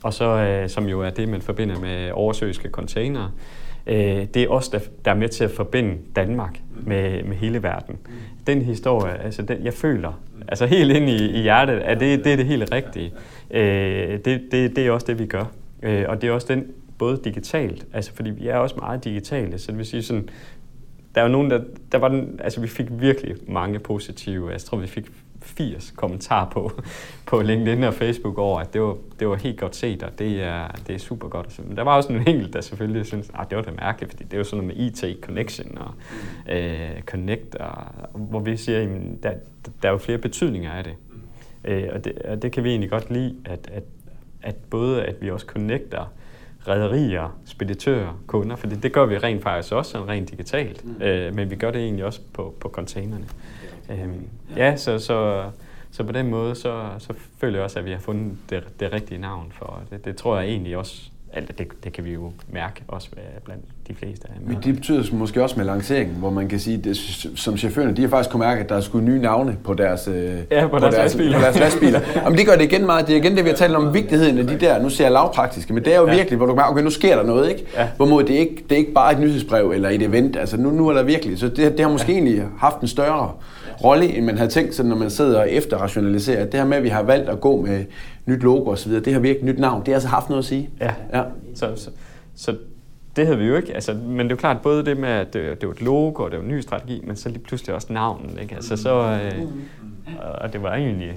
og så, øh, som jo er det, man forbinder med oversøiske containere, øh, det er også der, der er med til at forbinde Danmark med, med hele verden. Den historie, altså den, jeg føler, altså helt ind i, i hjertet, at det, det er det helt rigtige. Øh, det, det, det er også det, vi gør. Øh, og det er også den både digitalt, altså fordi vi er også meget digitale, så det vil sige sådan, der er jo nogen, der, der var den, altså vi fik virkelig mange positive, altså jeg tror vi fik 80 kommentarer på, på LinkedIn og Facebook over, at det var, det var helt godt set, og det er, det er super godt. Men der var også en enkelt, der selvfølgelig syntes, at det var da mærkeligt, fordi det er jo sådan noget med IT, connection og øh, connect, og, hvor vi siger, at der, der er jo flere betydninger af det. Øh, og det. Og det kan vi egentlig godt lide, at, at, at både at vi også connecter rædderier, speditører, kunder, for det gør vi rent faktisk også sådan rent digitalt, mm. øh, men vi gør det egentlig også på, på containerne. Øhm, ja, så, så, så på den måde, så, så føler jeg også, at vi har fundet det, det rigtige navn for det. Det tror jeg egentlig også, alt det, det kan vi jo mærke også blandt de fleste af. Men det betyder måske også med lanceringen, hvor man kan sige, at som chaufførerne, de har faktisk kunnet mærke, at der er skulle nye navne på deres, øh, ja, på, på deres, deres lastbiler. På deres lastbiler. Jamen, det gør det igen meget. Det er igen det, vi har talt om vigtigheden af de der, nu ser jeg lavpraktiske, men det er jo ja. virkelig, hvor du mærker, okay, nu sker der noget, ikke? Ja. Hvorimod det er ikke, det er ikke bare et nyhedsbrev eller et event, altså nu, nu er der virkelig, så det, det har måske ja. egentlig haft en større rolle, end man havde tænkt sig, når man sidder og efterrationaliserer. Det her med, at vi har valgt at gå med nyt logo osv., det har virkelig nyt navn, det har altså haft noget at sige. Ja, ja. Så, så, så det havde vi jo ikke. Altså, men det er jo klart, både det med, at det, det var et logo, og det var en ny strategi, men så lige pludselig også navnet. Ikke? Altså, så, øh, og det var egentlig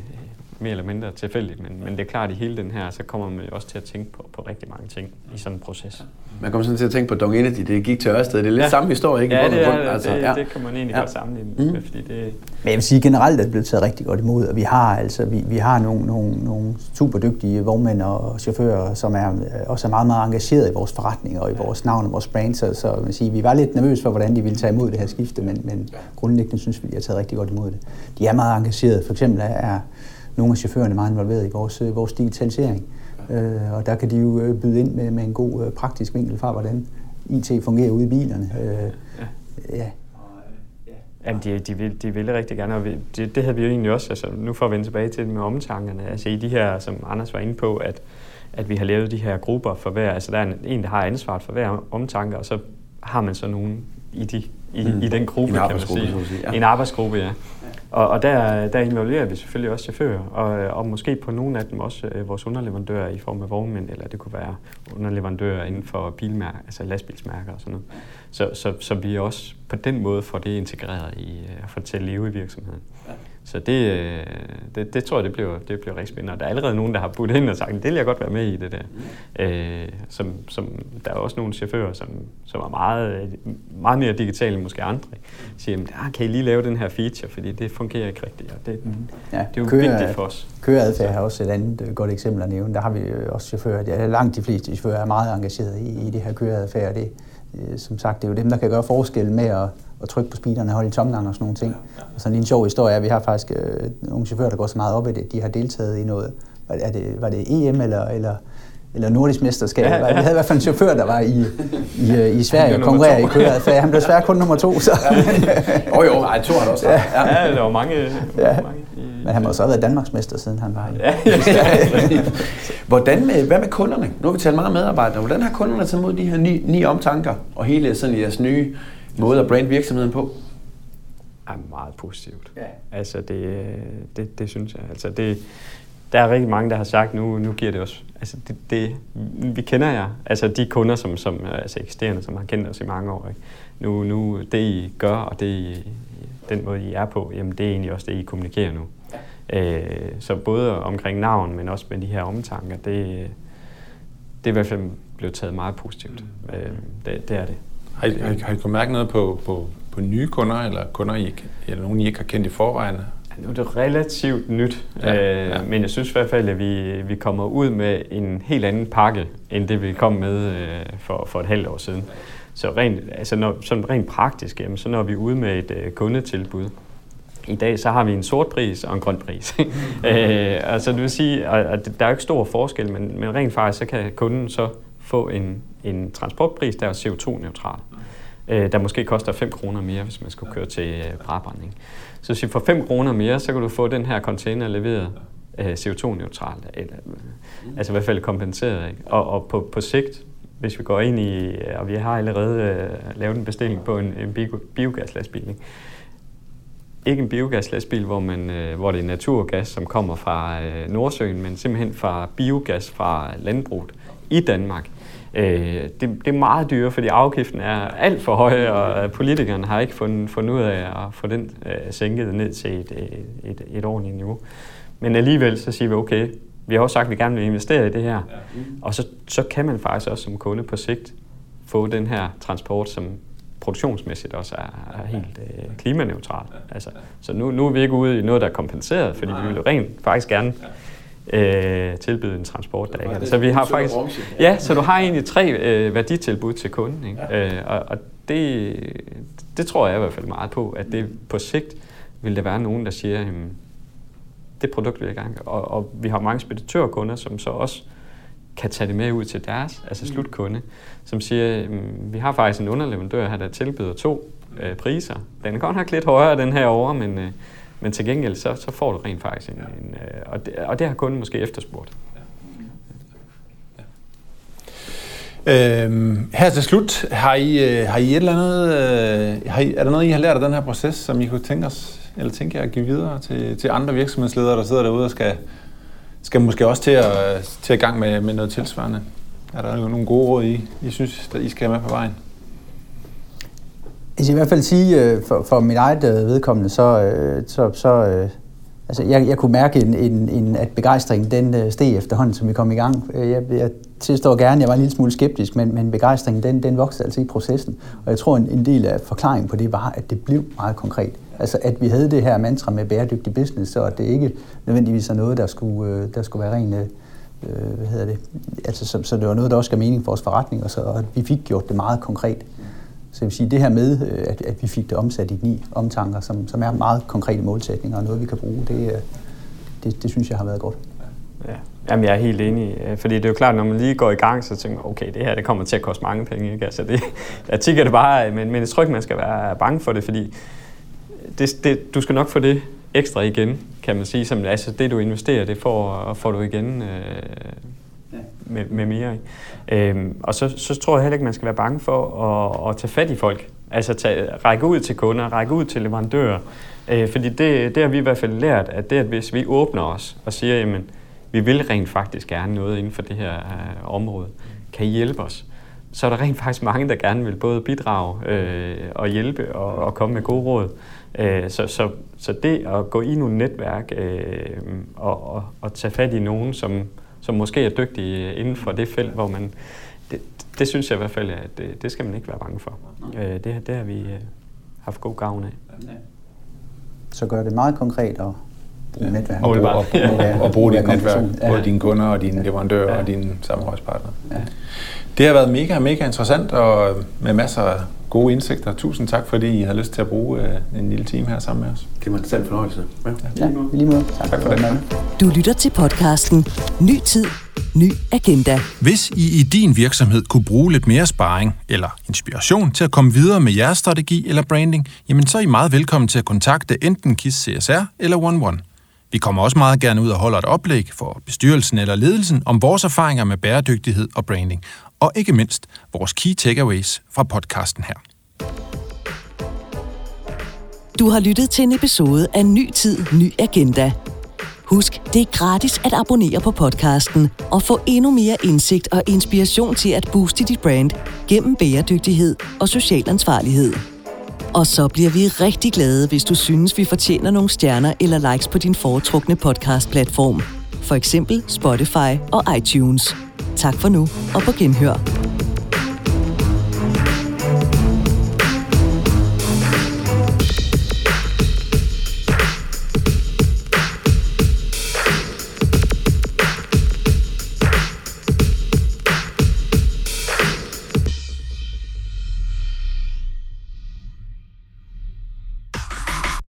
mere eller mindre tilfældigt, men, men det er klart, at i hele den her, så kommer man jo også til at tænke på, på rigtig mange ting i sådan en proces. Man kommer sådan til at tænke på Dong Energy, det gik til Ørsted, det er lidt ja. samme historie, ikke? Ja, det, er, altså, det, ja. det kan man egentlig ja. godt sammenligne mm. med, fordi det... Men jeg vil sige, generelt er det blevet taget rigtig godt imod, og vi har altså, vi, vi har nogle, nogle, nogle super dygtige vognmænd og chauffører, som er også er meget, meget engageret i vores forretninger og i vores navn og vores brand, så, så man sige, vi var lidt nervøse for, hvordan de ville tage imod det her skifte, men, men grundlæggende synes vi, de har taget rigtig godt imod det. De er meget engagerede, for eksempel er nogle af chaufførerne er meget involveret i vores, øh, vores digitalisering. Øh, og der kan de jo øh, byde ind med, med en god øh, praktisk vinkel fra, hvordan IT fungerer ude i bilerne. Øh, ja. ja. Jamen, de, de, vil, de ville rigtig gerne, og vi, det, det havde vi jo egentlig også, altså nu får vi vende tilbage til det med omtankerne, altså i de her, som Anders var inde på, at, at vi har lavet de her grupper for hver, altså der er en, en der har ansvaret for hver omtanke, og så har man så nogen i, de, i, mm. i den gruppe, kan man sige. sige ja. En arbejdsgruppe, ja. Og, og der, der involverer vi selvfølgelig også chauffører, og, og måske på nogle af dem også øh, vores underleverandører i form af vognmænd, eller det kunne være underleverandører inden for bilmærker, altså lastbilsmærker og sådan noget. Så, så, så vi også på den måde får det integreret i øh, at få det til at leve i virksomheden. Ja. Så det, øh, det, det tror jeg, det bliver, det bliver rigtig spændende. Og der er allerede nogen, der har budt ind og sagt, det vil jeg godt være med i det der. Mm. Øh, som, som, der er også nogle chauffører, som, som er meget, meget mere digitale end måske andre. Siger, ah, kan I lige lave den her feature, fordi det fungerer ikke rigtigt. Og det, mm. ja, det er jo køre, vigtigt for os. Køreadfærd er også et andet øh, godt eksempel at nævne. Der har vi også chauffører, ja, langt de fleste chauffører er meget engageret i, i det her køreadfærd. Det, øh, som sagt, det er jo dem, der kan gøre forskel med at at trykke på speederne og holde i tomgang og sådan nogle ting. Ja, ja. Og sådan en sjov historie er, at vi har faktisk øh, nogle chauffører, der går så meget op i det, de har deltaget i noget, var det, er det, var det EM eller, eller, eller nordisk mesterskab. Ja, ja. Vi havde i hvert fald en chauffør, der var i, i, øh, i Sverige og konkurrerer i køreadfærd. Han blev desværre kun nummer to. Så. Jo jo, nej, to har også. Ja. ja, der var mange, ja. mange i Men han må så have været Danmarksmester, siden han var i. Ja, hvordan med, hvad med kunderne? Nu har vi talt meget medarbejdere. Hvordan har kunderne taget mod de her ni, ni omtanker og hele sådan jeres nye måde at brande virksomheden på? er meget positivt. Ja. Altså det, det, det synes jeg. Altså det, der er rigtig mange, der har sagt, nu, nu giver det os... Altså det, det, vi kender jer. Altså de kunder, som, som altså eksisterende, som har kendt os i mange år. Ikke? Nu, nu det I gør, og det I, den måde I er på, jamen det er egentlig også det, I kommunikerer nu. Øh, så både omkring navn, men også med de her omtanker, det, det er i hvert fald blevet taget meget positivt. Mm. Øh, det, det er det. Har I, har I, har I kunnet mærke noget på, på, på nye kunder, eller kunder, I, eller nogen, I ikke har kendt i forvejen? Nu er det relativt nyt, ja, øh, ja. men jeg synes i hvert fald, at vi, vi kommer ud med en helt anden pakke, end det vi kom med øh, for, for et halvt år siden. Så rent, altså når, sådan rent praktisk, jamen, så når vi ude med et øh, kundetilbud, i dag så har vi en sort pris og en grøn pris. <laughs> øh, altså det vil sige, at der er jo ikke stor forskel, men, men rent faktisk så kan kunden så få en, en transportpris, der er CO2-neutral. Øh, der måske koster 5 kroner mere, hvis man skulle køre til øh. Så hvis for 5 kroner mere, så kan du få den her container leveret øh, CO2-neutralt, eller, øh, altså i hvert fald kompenseret. Ikke? Og, og på, på sigt, hvis vi går ind i, øh, og vi har allerede øh, lavet en bestilling på en, en biogaslastbil, ikke? ikke en biogaslastbil, hvor, man, øh, hvor det er naturgas, som kommer fra øh, Nordsøen, men simpelthen fra biogas fra landbruget i Danmark. Øh, det, det er meget dyre, fordi afgiften er alt for høj, og politikerne har ikke fundet, fundet ud af at få den øh, sænket ned til et, et, et, et ordentligt niveau. Men alligevel så siger vi, okay, vi har også sagt, at vi gerne vil investere i det her. Og så, så kan man faktisk også som kunde på sigt få den her transport, som produktionsmæssigt også er, er helt øh, klimaneutral. Altså, så nu, nu er vi ikke ude i noget, der er kompenseret, fordi vi vil rent faktisk gerne øh, tilbyde en transport, der ikke er. Så vi har faktisk... Ja, så du har egentlig tre øh, værditilbud til kunden. Ikke? Ja. Øh, og og det, det tror jeg i hvert fald meget på, at det på sigt vil der være nogen, der siger, at det produkt vil jeg gerne. Og, og vi har mange speditørkunder, som så også kan tage det med ud til deres, altså mm. slutkunde, som siger, vi har faktisk en underleverandør her, der tilbyder to øh, priser. Den er godt nok lidt højere, den her over, men, øh, men til gengæld, så, så får du rent faktisk en... en øh, og, det, og det har kunden måske efterspurgt. Øhm, her til slut, har I, øh, har I et eller andet, øh, har I, er der noget, I har lært af den her proces, som I kunne tænke os, eller tænke jer at give videre til, til andre virksomhedsledere, der sidder derude og skal, skal måske også til at, til at gang med, med noget tilsvarende? Er der nogle gode råd, I, I synes, at I skal have med på vejen? Jeg skal i hvert fald sige, øh, for, for mit eget øh, vedkommende, så, øh, så, så øh, altså jeg, jeg kunne mærke, en, en, en, at begejstringen den øh, steg efterhånden, som vi kom i gang. Øh, jeg, jeg tilstår gerne, jeg var en lille smule skeptisk, men, men begejstringen den, den voksede altså i processen. Og jeg tror, en, en del af forklaringen på det var, at det blev meget konkret. Altså at vi havde det her mantra med bæredygtig business, så det ikke nødvendigvis er noget, der skulle, der skulle være rent øh, hvad hedder det, altså så, så det var noget, der også gav mening for vores forretning, og så at vi fik gjort det meget konkret. Så jeg vil sige, det her med, øh, at, at vi fik det omsat i ni omtanker, som, som er meget konkrete målsætninger og noget, vi kan bruge, det, øh, det, det synes jeg har været godt. Ja. Jamen, jeg er helt enig. Øh, fordi det er jo klart, når man lige går i gang, så tænker man, okay, det her det kommer til at koste mange penge. Ikke? Altså, det, jeg tænker det bare, men, men jeg tror ikke, man skal være bange for det, fordi det, det, du skal nok få det ekstra igen, kan man sige. Som, altså, det, du investerer, det får, får du igen øh, med, med mere. Ikke? Øhm, og så, så tror jeg heller ikke, man skal være bange for at, at tage fat i folk. Altså tage, række ud til kunder, række ud til leverandører. Øh, fordi det, det har vi i hvert fald lært, at det, at hvis vi åbner os og siger, jamen, vi vil rent faktisk gerne noget inden for det her øh, område, kan I hjælpe os? Så er der rent faktisk mange, der gerne vil både bidrage øh, og hjælpe og, og komme med gode råd. Øh, så, så, så det at gå i nogle netværk øh, og, og, og tage fat i nogen, som, som måske er dygtige inden for det felt, hvor man... Det, det synes jeg i hvert fald, at det, det skal man ikke være bange for. Øh, det, det har vi øh, haft god gavn af. Så gør det meget konkret og bruge ja. netværk. Og, og, og, og, og bruge dit netværk, ja. både dine kunder og dine leverandører ja. og dine samarbejdspartnere. Ja. Det har været mega, mega interessant og med masser af gode indsigter. Tusind tak, fordi I har lyst til at bruge øh, en lille time her sammen med os. Det var en sand fornøjelse. Ja, ja lige måde. Tak, tak for det. Du lytter til podcasten Ny Tid, Ny Agenda. Hvis I i din virksomhed kunne bruge lidt mere sparring eller inspiration til at komme videre med jeres strategi eller branding, jamen så er I meget velkommen til at kontakte enten KISS CSR eller OneOne. Vi kommer også meget gerne ud og holder et oplæg for bestyrelsen eller ledelsen om vores erfaringer med bæredygtighed og branding, og ikke mindst vores key takeaways fra podcasten her. Du har lyttet til en episode af Ny Tid, Ny Agenda. Husk, det er gratis at abonnere på podcasten og få endnu mere indsigt og inspiration til at booste dit brand gennem bæredygtighed og social ansvarlighed. Og så bliver vi rigtig glade, hvis du synes, vi fortjener nogle stjerner eller likes på din foretrukne podcast-platform. For eksempel Spotify og iTunes. Tak for nu, og på genhør.